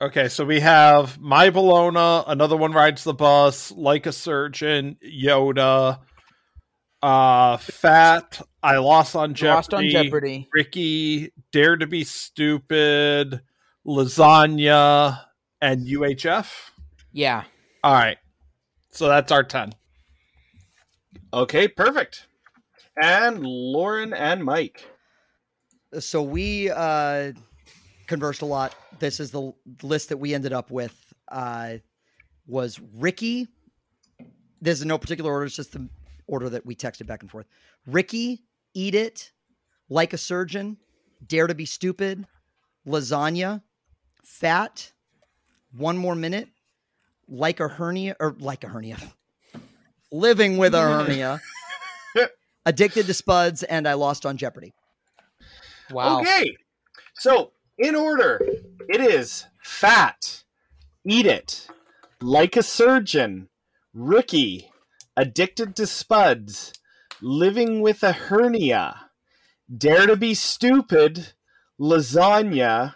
Okay, so we have My Bologna, another one rides the bus, like a surgeon, Yoda, uh, Fat, I lost on Jeopardy, Lost on Jeopardy. Ricky, Dare to be Stupid, Lasagna, and UHF. Yeah. All right, so that's our ten. Okay, perfect. And Lauren and Mike. So we uh, conversed a lot. This is the list that we ended up with. Uh, was Ricky? This is no particular order. It's just the order that we texted back and forth. Ricky, eat it, like a surgeon, dare to be stupid, lasagna, fat, one more minute, like a hernia or like a hernia, living with *laughs* a hernia, addicted to spuds, and I lost on Jeopardy. Wow. Okay. So, in order, it is fat, eat it, like a surgeon, rookie, addicted to spuds, living with a hernia, dare to be stupid, lasagna,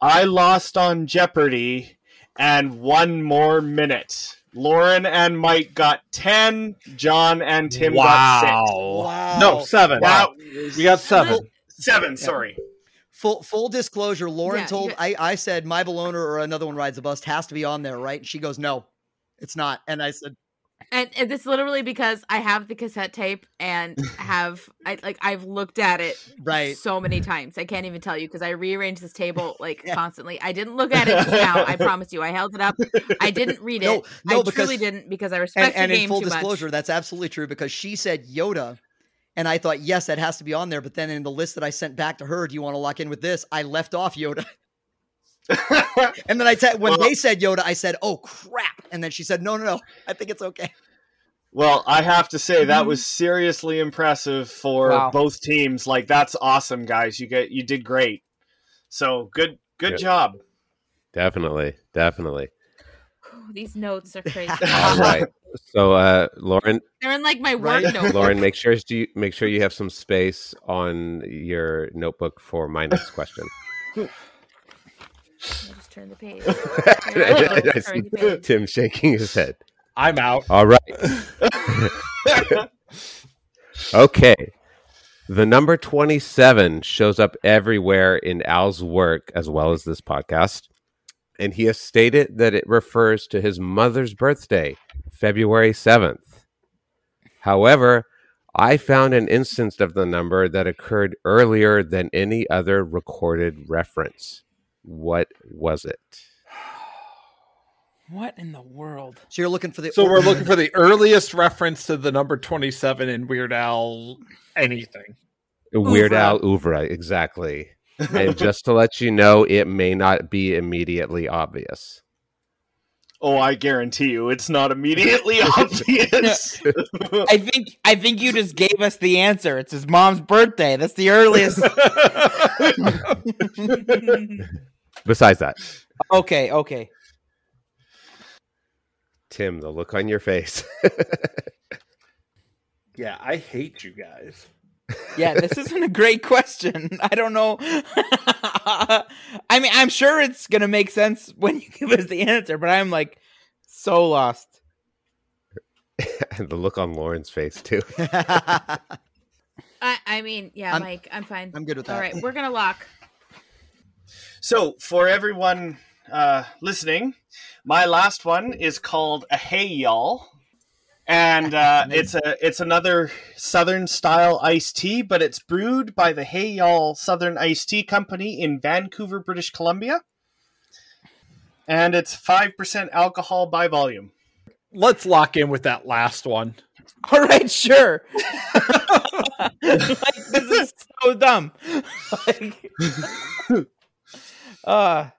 I lost on Jeopardy, and one more minute. Lauren and Mike got 10, John and Tim got 6. Wow. No, seven. Wow. We got seven. Seven, sorry. Full full disclosure, Lauren Yeah, told you- I, I said my Bologna or another one rides the bus has to be on there, right? And she goes, No, it's not. And I said, and, and this is literally because I have the cassette tape and *laughs* have I like I've looked at it Right. so many times. I can't even tell you because I rearrange this table like constantly. I didn't look at it now. I *laughs* promise you. I held it up. I didn't read it. No, I because- truly didn't because I respect and, and the in game full too disclosure, much. that's absolutely true because she said Yoda. And I thought, yes, that has to be on there. But then in the list that I sent back to her, do you want to lock in with this? I left off Yoda. *laughs* and then I te- when Well- they said Yoda, I said, "Oh crap!" And then she said, "No, no, no, I think it's okay." Well, I have to say that was seriously impressive for Wow. both teams. Like that's awesome, guys. You get you did great. So good good Yeah. job. Definitely, definitely. These notes are crazy. *laughs* All right. So, uh, Lauren, They're in like my Right? work notebook. Lauren, make sure you make sure you have some space on your notebook for my next question. *laughs* I'll just turn the page. *laughs* Oh, *laughs* I go, turn the page. Tim shaking his head. I'm out. All right. *laughs* okay. The number 27 shows up everywhere in Al's work as well as this podcast. And he has stated that it refers to his mother's birthday, February 7th. However, I found an instance of the number that occurred earlier than any other recorded reference. What was it? *sighs* What in the world? So you're looking for the. So we're looking for the earliest reference to the number 27 in Weird Al anything. Weird Oeuvre. Al Oeuvre, exactly. and just to let you know, it may not be immediately obvious. Oh, I guarantee you it's not immediately *laughs* obvious. *laughs* I think I think you just gave us the answer. It's his mom's birthday. That's the earliest. *laughs* Besides that, okay, okay. Tim, the look on your face. yeah, I hate you guys. Yeah, this isn't a great question. *laughs* I don't know. *laughs* I mean, I'm sure it's gonna make sense when you give us the answer, but I'm like so lost. *laughs* and the look on Lauren's face too. I, I mean, yeah, I'm- Mike, I'm fine. I'm good with that. All right, we're gonna lock. So, for everyone uh, listening, my last one is called a Hey Y'all, and *laughs* uh, it's a it's another Southern style iced tea, but it's brewed by the Hey Y'all Southern Iced Tea Company in Vancouver, British Columbia, and it's five percent alcohol by volume. Let's lock in with that last one. *laughs* All right, sure. *laughs* like, this is so dumb. Like, uh,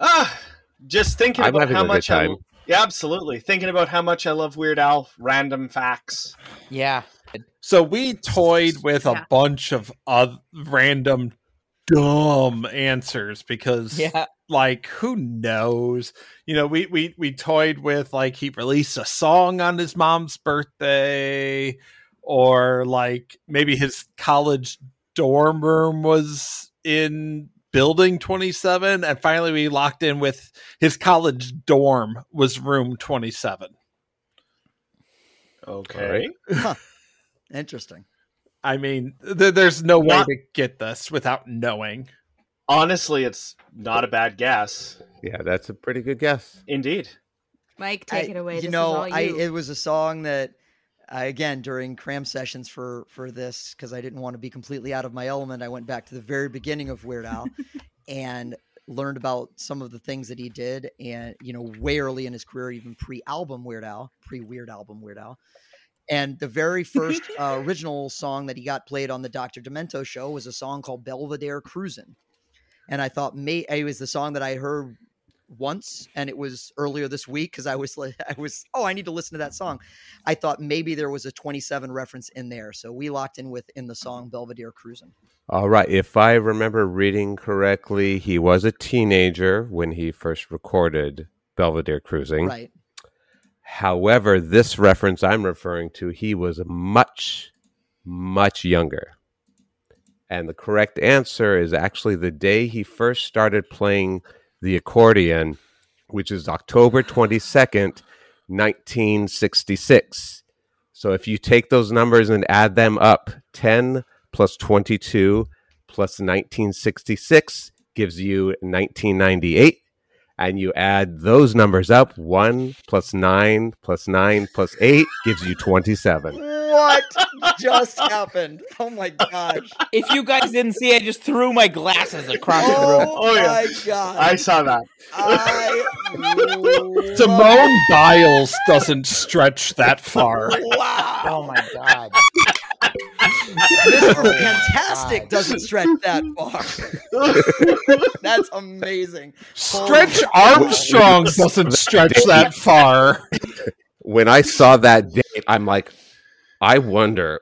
Ah, just thinking I'm about how a good much I time. Yeah, absolutely thinking about how much I love Weird Al random facts. yeah. So we toyed with Yeah. a bunch of oth- random dumb answers because Yeah. like who knows you know we we we toyed with like he released a song on his mom's birthday or like maybe his college dorm room was in building 27 and finally we locked in with his college dorm was room 27 Okay. *laughs* Interesting. i mean th- there's no way to get this without knowing Honestly, it's not a bad guess. Yeah, that's a pretty good guess. Indeed. Mike, take I- it away. You this know, is all you. I it was a song that I again during cram sessions for for this because I didn't want to be completely out of my element. I went back to the very beginning of Weird Al *laughs* and learned about some of the things that he did, and you know, way early in his career, even pre-album Weird Al, pre-Weird album Weird Al. And the very first uh, *laughs* original song that he got played on the Dr. Demento show was a song called Belvedere Cruisin'. And I thought may it was the song that I heard once and it was earlier this week because I was like *laughs* I was oh I need to listen to that song. I thought maybe there was a 27 reference in there. So we locked in with in the song Belvedere Cruising. All right. If I remember reading correctly, he was a teenager when he first recorded Belvedere Cruising. Right. However, this reference I'm referring to, he was much, much younger. And the correct answer is actually the day he first started playing the accordion, which is October 22nd, 1966. So if you take those numbers and add them up, 10 plus 22 plus 1966 gives you 1998 and you add those numbers up 1 plus 9 plus 9 plus 8 gives you 27 What just happened? Oh my gosh. If you guys didn't see, I just threw my glasses across the room. Oh, Oh, yeah. my god. I saw that. I Simone Biles doesn't stretch that far. *laughs* Wow. Oh my god. Mr. Oh Fantastic doesn't stretch that far. *laughs* That's amazing. Stretch Armstrong doesn't stretch that far. when i saw that date i'm like i wonder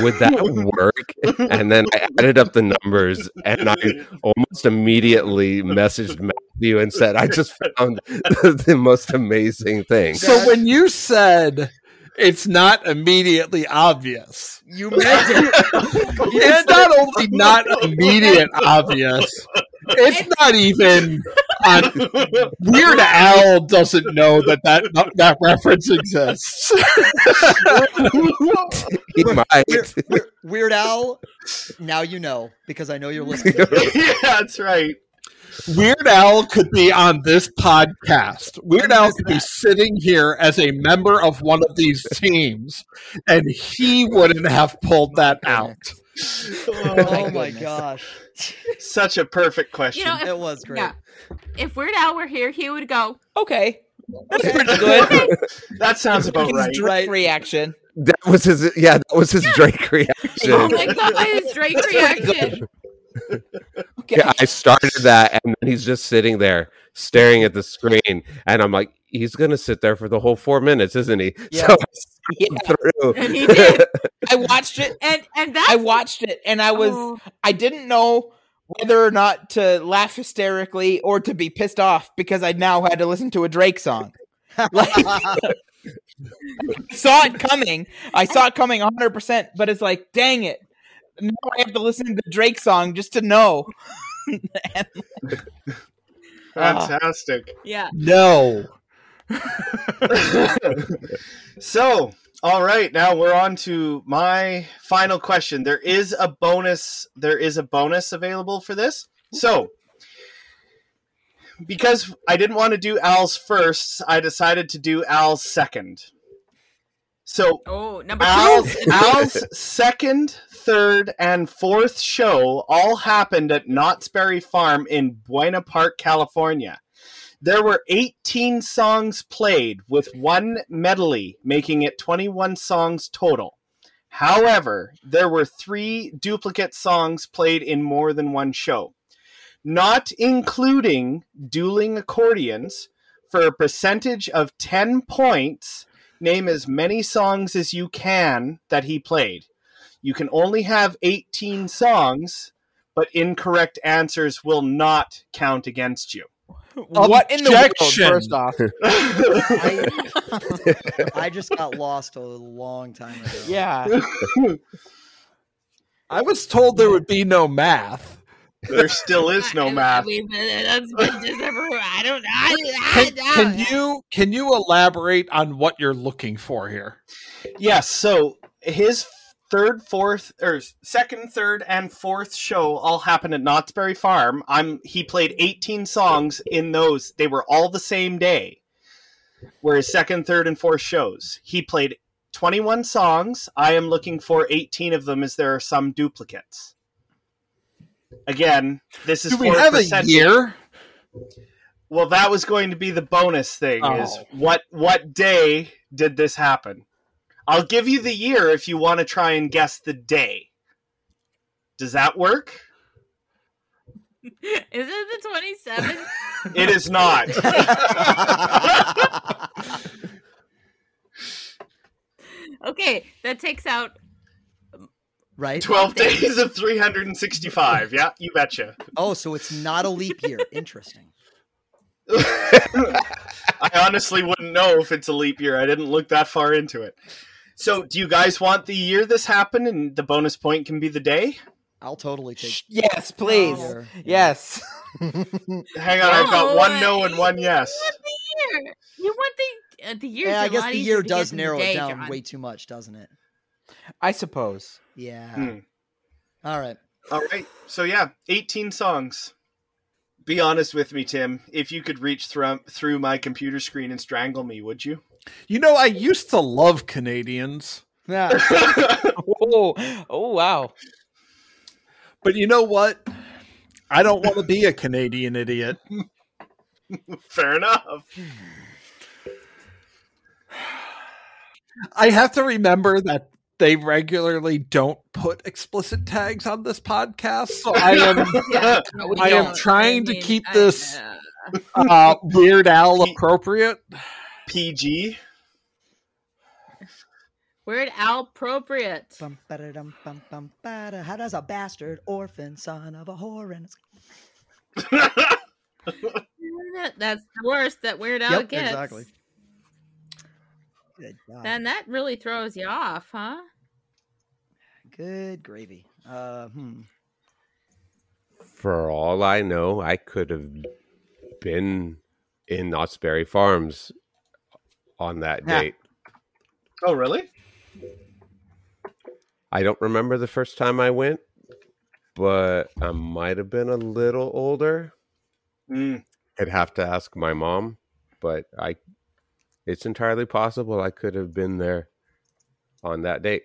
would that work and then i added up the numbers and i almost immediately messaged matthew and said i just found *laughs* the most amazing thing So when you said it's not immediately obvious, You meant it. *laughs* it's not only not immediate obvious, it's not even on Weird Al doesn't know that that, that reference exists. *laughs* he might Weird, Weird- Weird Al, now you know because I know you're listening. *laughs* yeah, that's right. Weird Al could be on this podcast. Weird Al could be sitting here as a member of one of these teams, and he wouldn't have pulled that out. Oh my goodness. gosh. Such a perfect question. You know, if, It was great. yeah. If Weird Al were here, he would go. Okay. That's pretty good. that sounds about His right. Drake Right. reaction. that was his yeah that was his drake reaction. Oh my god, his Drake reaction. Okay. yeah i started that and then he's just sitting there staring at the screen and i'm like he's gonna sit there for the whole four minutes isn't he Yeah. *laughs* so Yeah. I through And he *laughs* did. I watched it. And and that's I watched it and I was Oh. I didn't know whether or not to laugh hysterically or to be pissed off because I now had to listen to a Drake song. *laughs* Like I saw it coming. I saw it coming 100%, but it's like, dang it. Now I have to listen to the Drake song just to know. And- *laughs* Fantastic. yeah. No. *laughs* so, all right, now we're on to my final question. There is a bonus. There is a bonus available for this. So, because I didn't want to do Al's first, I decided to do Al's second. So, Oh, number Al's. Al's second, third, and fourth show all happened at Knott's Berry Farm in Buena Park, California. There were 18 songs played with one medley, making it 21 songs total. However, there were three duplicate songs played in more than one show, not including dueling accordions. For a percentage of 10 points, name as many songs as you can that he played. You can only have 18 songs, but incorrect answers will not count against you. What in the world? Objection. First off, *laughs* I, I just got lost a long time ago. yeah. *laughs* I was told there would be no math. There still is no math. We've that's been December. I don't. I, Can, I, can you can you elaborate on what you're looking for here? Yes, so his third, fourth, or second, third, and fourth show all happened at Knott's Berry Farm. I'm he played 18 songs in those. They were all the same day. Were his second, third, and fourth shows. He played 21 songs. I am looking for 18 of them as there are some duplicates. Again, this is Do we for have a year? Well, that was going to be the bonus thing. Oh. Is Oh. what what day did this happen? I'll give you the year if you want to try and guess the day. Does that work? *laughs* Is it the twenty seventh? *laughs* It is not. *laughs* okay, that takes out. Right? 12 days of 365. Yeah, you betcha. Oh, so it's not a leap year. *laughs* Interesting. *laughs* I honestly wouldn't know if it's a leap year. I didn't look that far into it. So, do you guys want the year this happened and the bonus point can be the day? I'll totally take. Yes, please. year. Yes. *laughs* Hang on, I've got one no and one yes. You want the year? You want the uh, the year? Yeah, I guess the year does narrow it down way too much, doesn't it? I suppose. Yeah. Hmm. All right. All right. So yeah, 18 songs. Be honest with me, Tim. If you could reach through through my computer screen and strangle me, would you? You know, I used to love Canadians, Yeah. *laughs* Oh, oh wow. but you know what? I don't want to be a Canadian idiot. Fair enough. I have to remember that they regularly don't put explicit tags on this podcast, so *laughs* I am Yeah, *laughs* I am don't. trying to keep I- this- uh, Weird Al appropriate. PG. Weird Al appropriate. Bum, ba-da-dum, bum, bum, ba-da. How does a bastard orphan son of a whore and a? *laughs* That's the worst that Weird Al Yep, gets. exactly. Good God. Then that really throws you off, huh? Good gravy. Uh, hmm. For all I know, I could have been in Knott's Berry Farms on that Yeah. date. Oh, really? I don't remember the first time I went, but I might have been a little older. Mm. I'd have to ask my mom, but I it's entirely possible I could have been there on that date.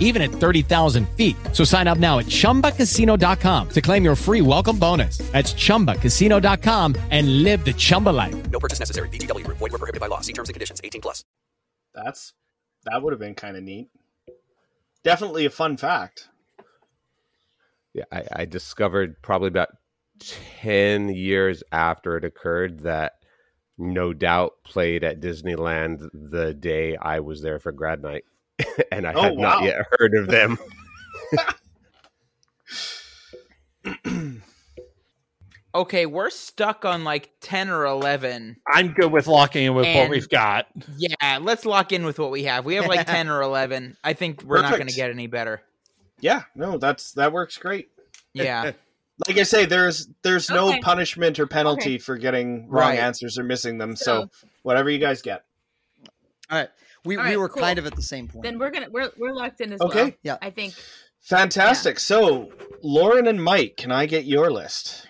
even at 30,000 feet. So sign up now at chumbacasino.com to claim your free welcome bonus. That's chumbacasino.com and live the Chumba life. No purchase necessary. VGW Group. Void were prohibited by law. See terms and conditions. 18 plus. That's that would have been kind of neat. Definitely a fun fact. Yeah, I, I discovered probably about 10 years after it occurred that No Doubt played at Disneyland the day I was there for grad night. *laughs* and I Oh, had not yet heard of them. *laughs* Okay, we're stuck on like 10 or 11. I'm good with locking in with what we've got. Yeah, let's lock in with what we have. We have like *laughs* 10 or 11. I think we're not going to get any better. Yeah, no, that's that works great. Yeah. Like I say, there's there's no punishment or penalty Okay. for getting wrong Right. answers or missing them. So, So- whatever you guys get. All right. We, All we were cool. kind of at the same point. Then we're gonna we're we're locked in as Okay. well. Yeah. I think. Fantastic. So, Lauren and Mike, can I get your list?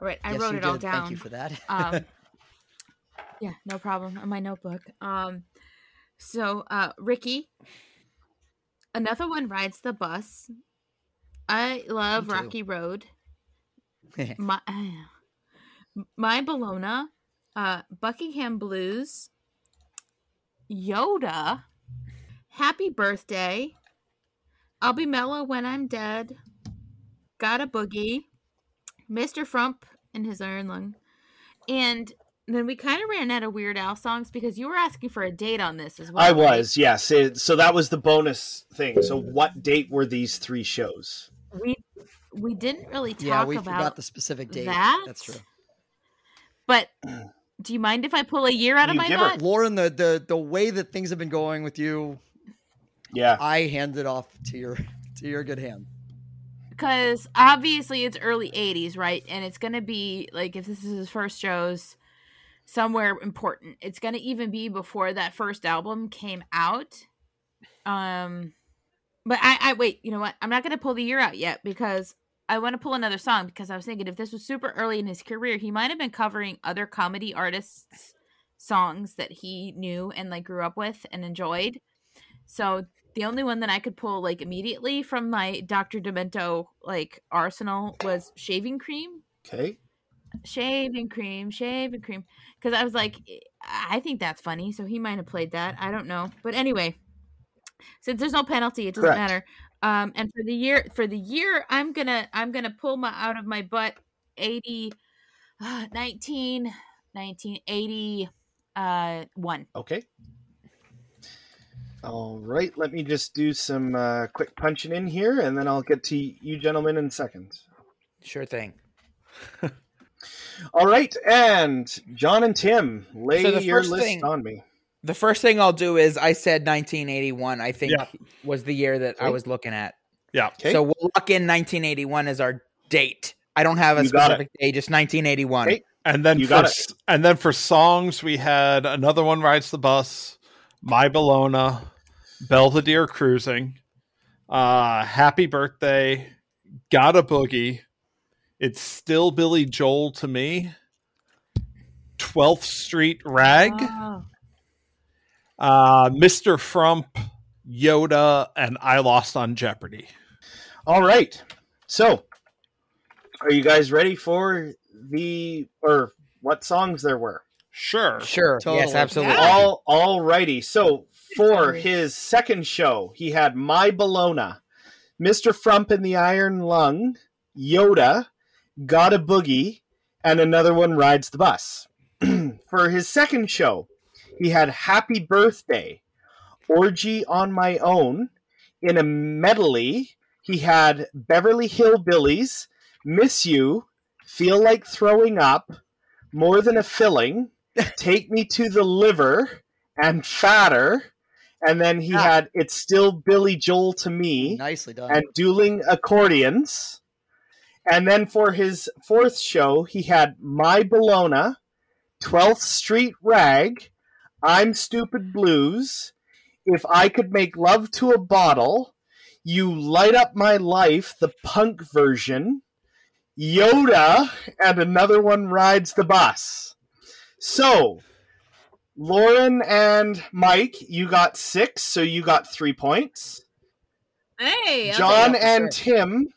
All right, I Yes, wrote you it all down. Thank you for that. um, *laughs* yeah, no problem. On my notebook. Um, so uh, Ricky, another one rides the bus. I love Rocky Road. *laughs* My *sighs* my Bologna, uh, Buckingham Blues, Yoda, Happy Birthday, I'll be mellow when I'm dead, Got a Boogie, Mr. Frump in his Iron Lung, and then we kind of ran out of Weird Al songs because you were asking for a date on this as well. I right? was, yes. It, so that was the bonus thing. So, what date were these three shows? We we didn't really talk yeah, we about forgot the specific date. that. That's true. But *clears throat* do you mind if I pull a year out of my give butt? Lauren, the, the the way that things have been going with you, Yeah. I hand it off to your to your good hand. because obviously it's early 80s right and it's gonna be like if this is his first shows somewhere important it's gonna even be before that first album came out um but i i wait you know what i'm not gonna pull the year out yet because i want to pull another song because i was thinking if this was super early in his career he might have been covering other comedy artists songs that he knew and like grew up with and enjoyed so the only one that I could pull like immediately from my Dr. Demento like arsenal was shaving cream, Okay. shaving cream, shaving cream. Because I was like, I think that's funny, so he might have played that. I don't know, but anyway, since there's no penalty, it doesn't Correct. matter. Um, and for the year, for the year, I'm gonna I'm gonna pull my out of my butt 80, uh, 19, 1980, uh, one. Okay. All right. Let me just do some uh, quick punching in here, and then I'll get to you gentlemen in seconds. Sure thing. *laughs* All right. And John and Tim, lay So your list thing- on me. The first thing I'll do is I said 1981, I think Yeah. was the year that I was looking at. Yeah. Okay. So we'll lock in 1981 as our date. I don't have a You specific date, just 1981. Okay. And then You for got it. and then for songs we had another one rides the bus, My Bologna, Belvedere Cruising, uh, Happy Birthday, Got a Boogie. It's still Billy Joel to me. 12th Street Rag, Oh. Uh, Mr. Frump, Yoda, and I Lost on Jeopardy. All right. So, are you guys ready for the or what songs there were? Sure. Sure. Yes, Totally. absolutely. All all righty. So for his second show, he had My Bologna, Mr. Frump and the Iron Lung, Yoda, Got a Boogie, and another one rides the bus. *clears throat* for his second show, he had Happy Birthday, Orgy on My Own. In a medley, he had Beverly Hillbillies, Miss You, Feel Like Throwing Up, More Than a Filling, *laughs* Take Me to the Liver, and Fatter. And then he ah. had It's Still Billy Joel to Me Nicely done. and dueling accordions. And then for his fourth show, he had My Bologna, 12th Street Rag, I'm Stupid Blues, If I Could Make Love to a Bottle, You Light Up My Life, the punk version, Yoda, and another one rides the bus. So, Lauren and Mike, you got six, so you got three points. Hey, John okay. and Tim,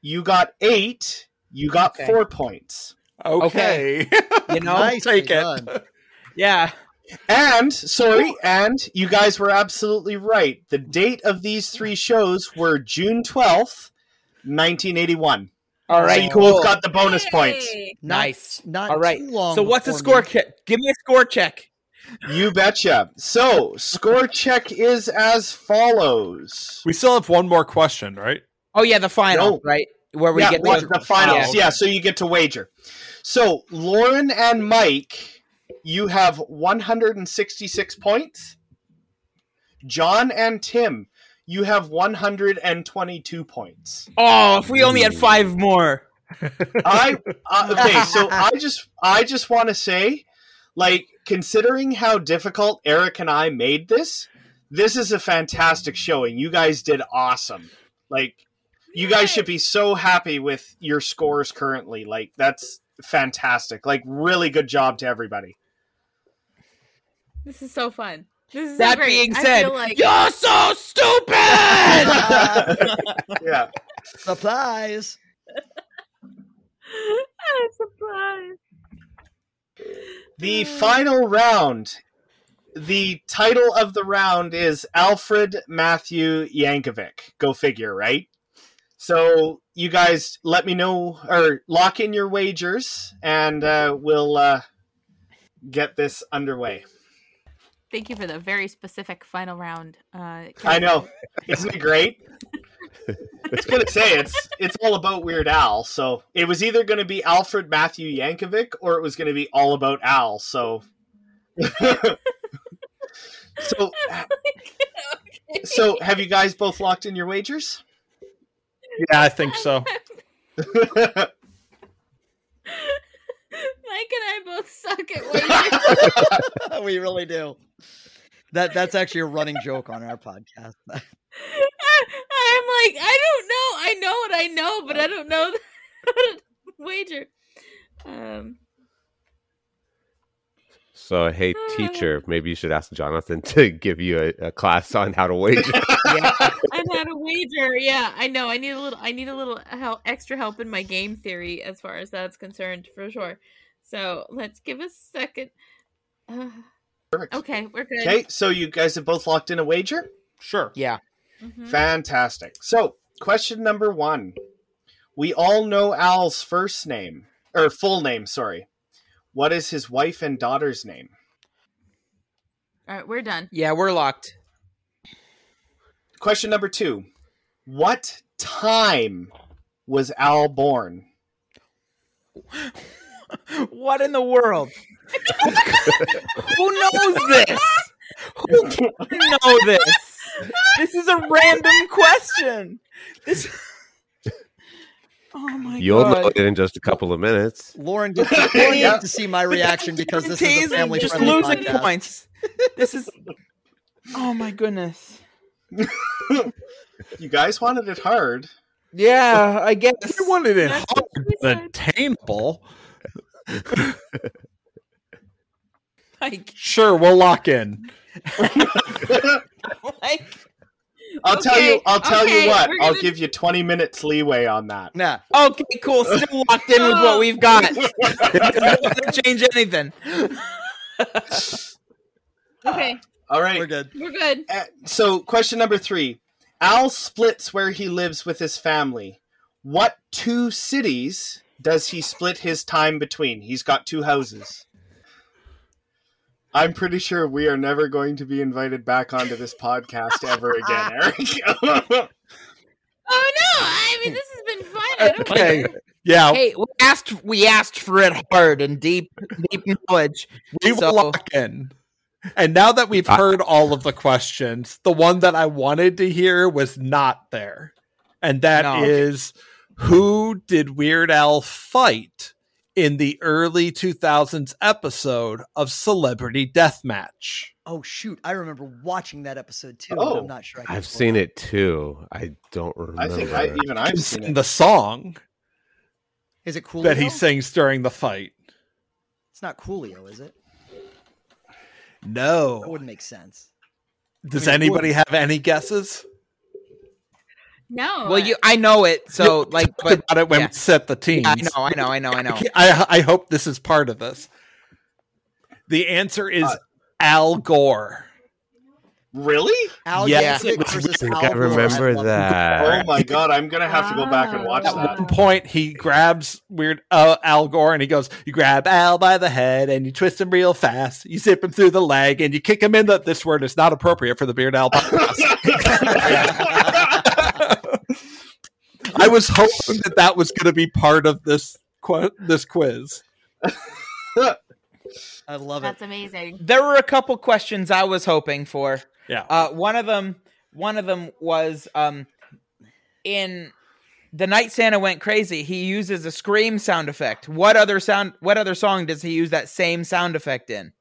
you got eight. You got Okay. four points. Okay. You *laughs* know, Nicely take it. done. *laughs* yeah. And sorry, and you guys were absolutely right. The date of these three shows were June twelfth, nineteen eighty one. All right, So right, you cool. both got the bonus points. Not- Nice. Not All right. too long. So what's the score me. check? Give me a score check. You betcha. So score check is as follows. We still have one more question, right? Oh yeah, the final, No. right? Where we yeah, get the, the finals. Yeah. Yeah, so you get to wager. So Lauren and Mike, you have 166 points. John and Tim, you have 122 points. Oh, if we only had five more. *laughs* I uh, okay, so I just I just want to say, like, considering how difficult Eric and I made this, this is a fantastic showing. You guys did awesome. Like, you guys should be so happy with your scores currently. Like, that's fantastic. Like, really good job to everybody. This is so fun. This is so That great. being said, like you're so stupid. *laughs* yeah. Supplies. *laughs* I'm. The final round. The title of the round is Alfred Matthew Yankovic. Go figure, right? So you guys let me know or lock in your wagers and uh, we'll uh, get this underway. Thank you for the very specific final round. Uh, I know. *laughs* Isn't it great? *laughs* it's gonna say it's it's all about Weird Al, so it was either gonna be Alfred Matthew Yankovic or it was gonna be all about Al, so *laughs* So so have you guys both locked in your wagers? Yeah, I think so. Mike and I both suck at wagers. we really do. That that's actually a running joke on our podcast. *laughs* I'm like, I don't know. I know what I know, but I don't know how to *laughs* wager. Um, So, hey, teacher, maybe you should ask Jonathan *laughs* to give you a, a class on how to wager. I've had a wager. Yeah, I know. I need a little. I need a little help, extra help in my game theory as far as that's concerned, for sure. So let's give a second. Uh, okay, we're good. Okay, so you guys have both locked in a wager? Sure. Yeah. Mhm. Fantastic. So, question number one. We all know Al's first name, or full name, sorry. What is his wife and daughter's name? All right, we're done. Yeah, we're locked. Question number two. What time was Al born? *laughs* What in the world? Who knows this? Who can know this? This is a random question. This. *laughs* Oh my You'll know it in just a couple of minutes. Lauren gets, *laughs* Lauren gets to see my reaction because this is a family just losing podcast. points. This is. Oh my goodness. You guys wanted it hard. Yeah, I guess. You wanted it That's hard, what we but said. attainable. *laughs* Like, Sure, we'll lock in. *laughs* like I'll tell you. I'll tell okay, you what. we're I'll give you twenty minutes leeway on that. Nah, Okay, cool. Still locked in with what we've got. *laughs* Doesn't change anything. *laughs* okay, All right. we're good. we're good. Uh, so, question number three. Al splits where he lives with his family. What two cities does he split his time between? He's got two houses. I'm pretty sure we are never going to be invited back onto this podcast ever again, *laughs* Eric. Oh no! I mean, this has been fun. Okay. Yeah, Hey, we asked we asked for it hard and deep deep knowledge. we will So- lock in. And now that we've heard all of the questions, the one that I wanted to hear was not there. And that is No. who did Weird Al fight in the early 2000s episode of Celebrity Deathmatch? Oh shoot, I remember watching that episode too. Oh. I'm not sure I I've seen it too. I don't remember. I think I, even I've seen In it. the song Is it Coolio? that he sings during the fight. It's not Coolio, is it? No, that wouldn't make sense. Does I mean, anybody have any guesses? No. Well, you I know it, so like, but about it when yeah. we set the teams. Yeah, I know, I know, I know, I know. I, I hope this is part of this. The answer is Uh, Al Gore. Really? Al Yes, Yankovic versus I think Al I remember love that. Oh my god, I'm gonna have to go back and watch At that. one point, he grabs weird uh, Al Gore and he goes, "You grab Al by the head and you twist him real fast. You zip him through the leg and you kick him in the." This word is not appropriate for the Beard Al *laughs* podcast. *laughs* I was hoping that that was going to be part of this qu- this quiz. *laughs* I love it. That's amazing. there were a couple questions I was hoping for. Yeah. Uh, one of them, one of them was um, in the night Santa went crazy. He uses a scream sound effect. What other sound? What other song does he use that same sound effect in?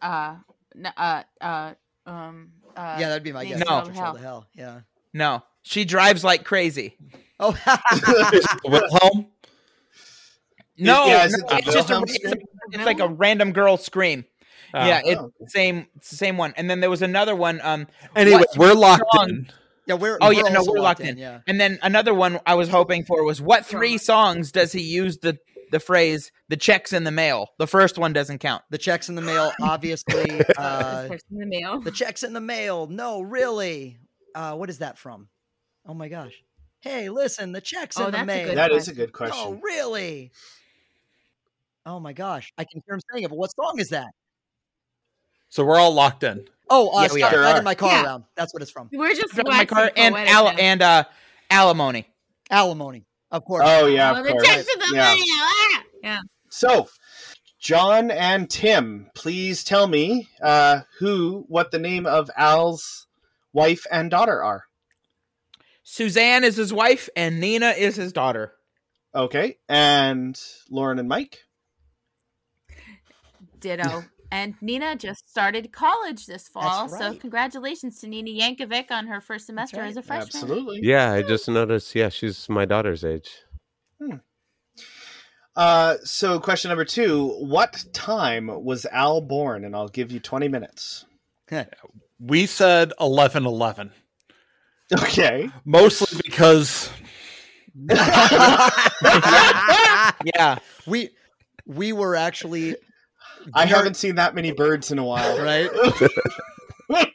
Uh, n- uh, uh, um, uh. yeah, that'd be my guess. No. Hell. to hell. Yeah. No, she drives like crazy. Oh, Is it Wilhelm? No, Yeah, is no, it it's just a, it's, scream? it's like a random girl scream. Uh, yeah, it's Oh. the same, it's the same one. And then there was another one. Um, Anyway, what we're locked song- in. yeah. We're Oh we're yeah, no, we're locked in. Yeah. And then another one I was hoping for was what three songs does he use the the phrase "the checks in the mail"? The first one doesn't count. The checks in the mail, obviously. *laughs* Uh, Text in the mail. the checks in the mail. No, really. Uh, what is that from? Oh my gosh. Hey, listen, the checks Oh, in the that's a mail. good That is a good question. Oh, really? Oh my gosh. I can hear him saying it, but what song is that? So we're all locked in. Oh, uh, Yeah, we Stop are. Driving My Car Yeah. Around. That's what it's from. We're just Drive my car waxing and al- and uh, alimony. Alimony. Of course. Oh yeah, Oh, of the course. checks the Yeah. mail. Ah! Yeah. So, John and Tim, please tell me uh, who, what the name of Al's wife and daughter are. Suzanne is his wife, and Nina is his daughter. Okay, and Lauren and Mike. Ditto. *laughs* And Nina just started college this fall, so congratulations to Nina Yankovic on her first semester right. as a freshman. Absolutely. Yeah, I just noticed. Yeah, she's my daughter's age. Uh, so, question number two: What time was Al born? And I'll give you twenty minutes. *laughs* We said eleven eleven, Okay. mostly because *laughs* Yeah, we we were actually I haven't seen that many birds in a while. right. *laughs*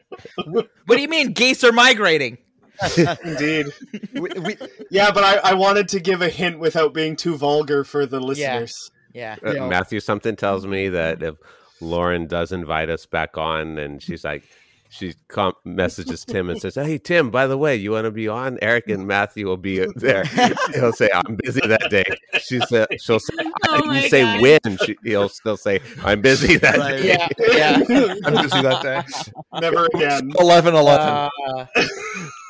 what do you mean geese are migrating? *laughs* Indeed. we, we, Yeah, but I, I wanted to give a hint without being too vulgar for the listeners. Yeah, Uh, Yeah. Matthew, something tells me that if Lauren does invite us back on, and she's like, she com- messages Tim and says, "Hey Tim, by the way, you want to be on?" Eric and Matthew will be there. He'll say, "I'm busy that day." She said, "She'll say, Oh you my say God. when?" She, he'll still say, "I'm busy that Right. day." yeah, yeah. *laughs* I'm busy that day. Never again. Eleven eleven. Uh,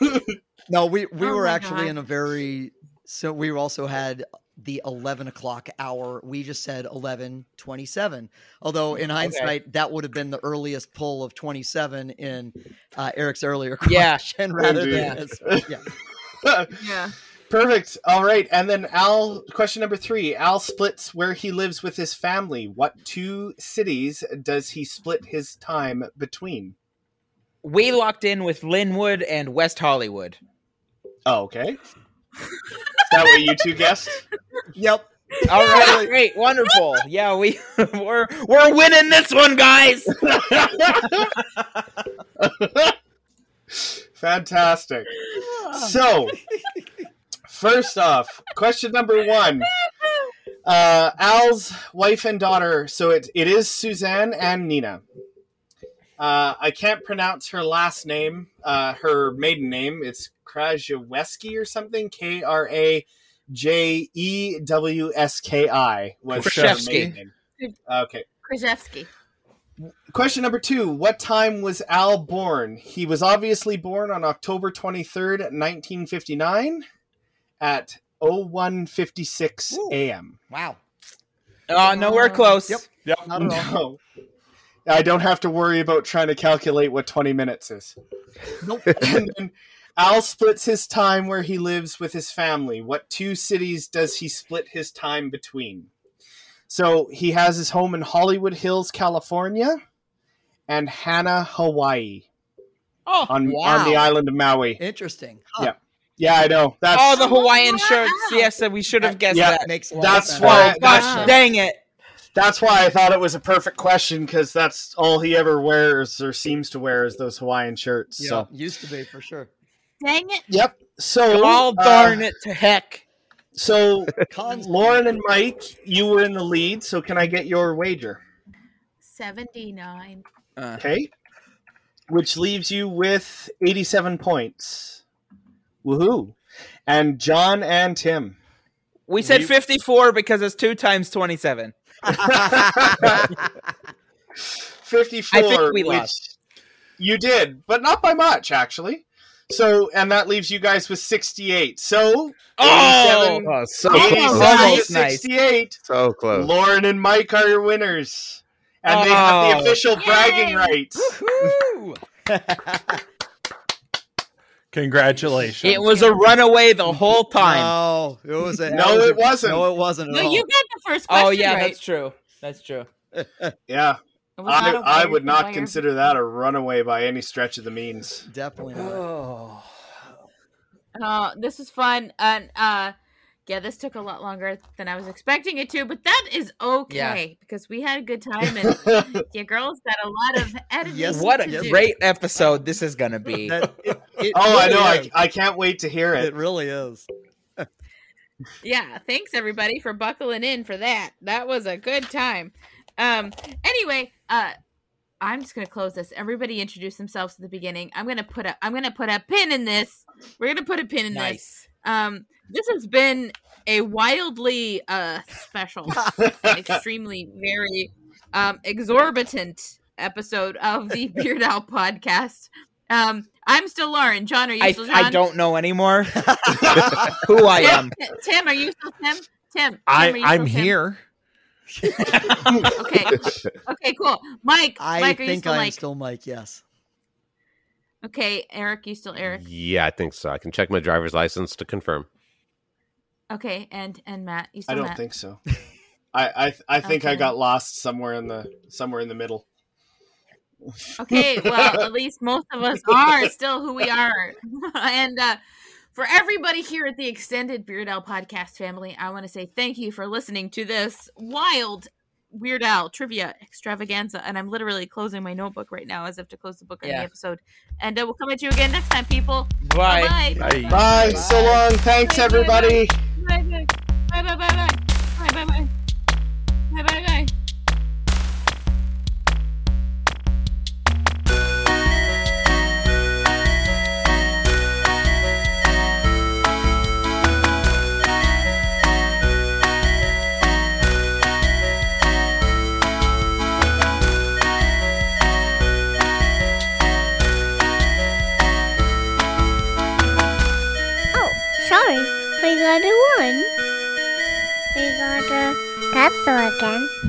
*laughs* no, we we Oh were actually God. in a very so we also had the 11 o'clock hour we just said 11.27 although in hindsight that would have been the earliest pull of 27 in uh, eric's earlier *laughs* Yeah. question rather Indeed. than as- yeah. *laughs* Yeah. Perfect. All right. And then Al, question number three Al splits where he lives with his family. What two cities does he split his time between? we locked in with Lynwood and West Hollywood. Oh, okay. Is that what you two guessed? yep All right, great, wonderful. Yeah, we *laughs* we're we're winning this one, guys. *laughs* Fantastic. So, first off, question number one Uh, Al's wife and daughter. So it, it is Suzanne and Nina. Uh, I can't pronounce her last name. Uh, her maiden name. It's Krajewski or something. K R A J E W S K I was her Krajewski. maiden name. Okay. Krzyzewski. Question number two. What time was Al born? He was obviously born on October 23rd, 1959 at 0156 a.m. Wow. Oh, nowhere close. Yep. Yep. Not at all. No. I don't have to worry about trying to calculate what 20 minutes is. Nope. *laughs* and then Al splits his time where he lives with his family. What two cities does he split his time between? So he has his home in Hollywood Hills, California, and Hana, Hawaii, Oh, on, wow. on the island of Maui. Interesting. Huh. Yeah. Yeah, I know. That's oh, the Hawaiian shirts. Yes, we should have guessed Yeah. that. Makes a lot That's of sense. why- Oh, gosh, that's- dang it. That's why I thought it was a perfect question because that's all he ever wears or seems to wear is those Hawaiian shirts. Yeah, So used to be for sure. Dang it. yep. So All uh, darn it to heck. So *laughs* Lauren and Mike, you were in the lead. So can I get your wager? 79. Uh, Okay. Which leaves you with 87 points. Woohoo. And John and Tim. we said 54 because it's 2 times 27. 54. I think we lost. You did, but not by much, actually. So, and that leaves you guys with 68. So, Oh! Oh, so 87 close. to Almost nice. 68. So close. Lauren and Mike are your winners. And they have the Oh. official bragging Yay! rights. *laughs* Woo! Congratulations. It was a runaway the whole time. No, it was a, No, it wasn't. No, it wasn't. At No, all. you got the first question Oh, yeah, right. that's true. That's true. *laughs* Yeah. I, was not I, a I wire- would not wire. consider that a runaway by any stretch of the means. definitely not. Oh. Uh, this was fun. And uh, yeah, this took a lot longer than I was expecting it to, but that is okay because we had a good *laughs* time and your girls got a lot of editing. Yes, What to a do. great episode this is going to be. That- it- it *laughs* Oh, I know. I. I can't wait to hear It it. really is. Yeah, thanks everybody for buckling in for that. That was a good time. Um anyway, uh I'm just gonna close this. Everybody introduce themselves at the beginning. I'm gonna put a I'm gonna put a pin in this. We're gonna put a pin in this. Nice. Um this has been a wildly uh special, *laughs* extremely very um exorbitant episode of the *laughs* Beard Owl podcast. Um I'm still Lauren. John, are you I, still John? I don't know anymore *laughs* who I am. Tim, Tim, are you still Tim? Tim, Tim I, I'm Tim? here. okay. Okay, cool. Mike, I Mike, are you still I'm Mike? still Mike. Yes. Okay, Eric, you still Eric? Yeah, I think so. I can check my driver's license to confirm. Okay, and and Matt, you still I don't Matt? think so. *laughs* I I, I think I got lost somewhere in the somewhere in the middle. Okay, well, at *laughs* least most of us are still who we are. *laughs* and uh for everybody here at the extended Beard Owl podcast family, I want to say thank you for listening to this wild Weird Al trivia extravaganza. And I'm literally closing my notebook right now as if to close the book on Yeah. the episode. And uh, we'll come at you again next time, people. Bye. Bye-bye. Bye. Bye. So long. Thanks, Bye, bye, everybody. Bye bye. Bye bye bye bye. Bye bye bye. Bye bye bye. We got a one. We got a capsule again.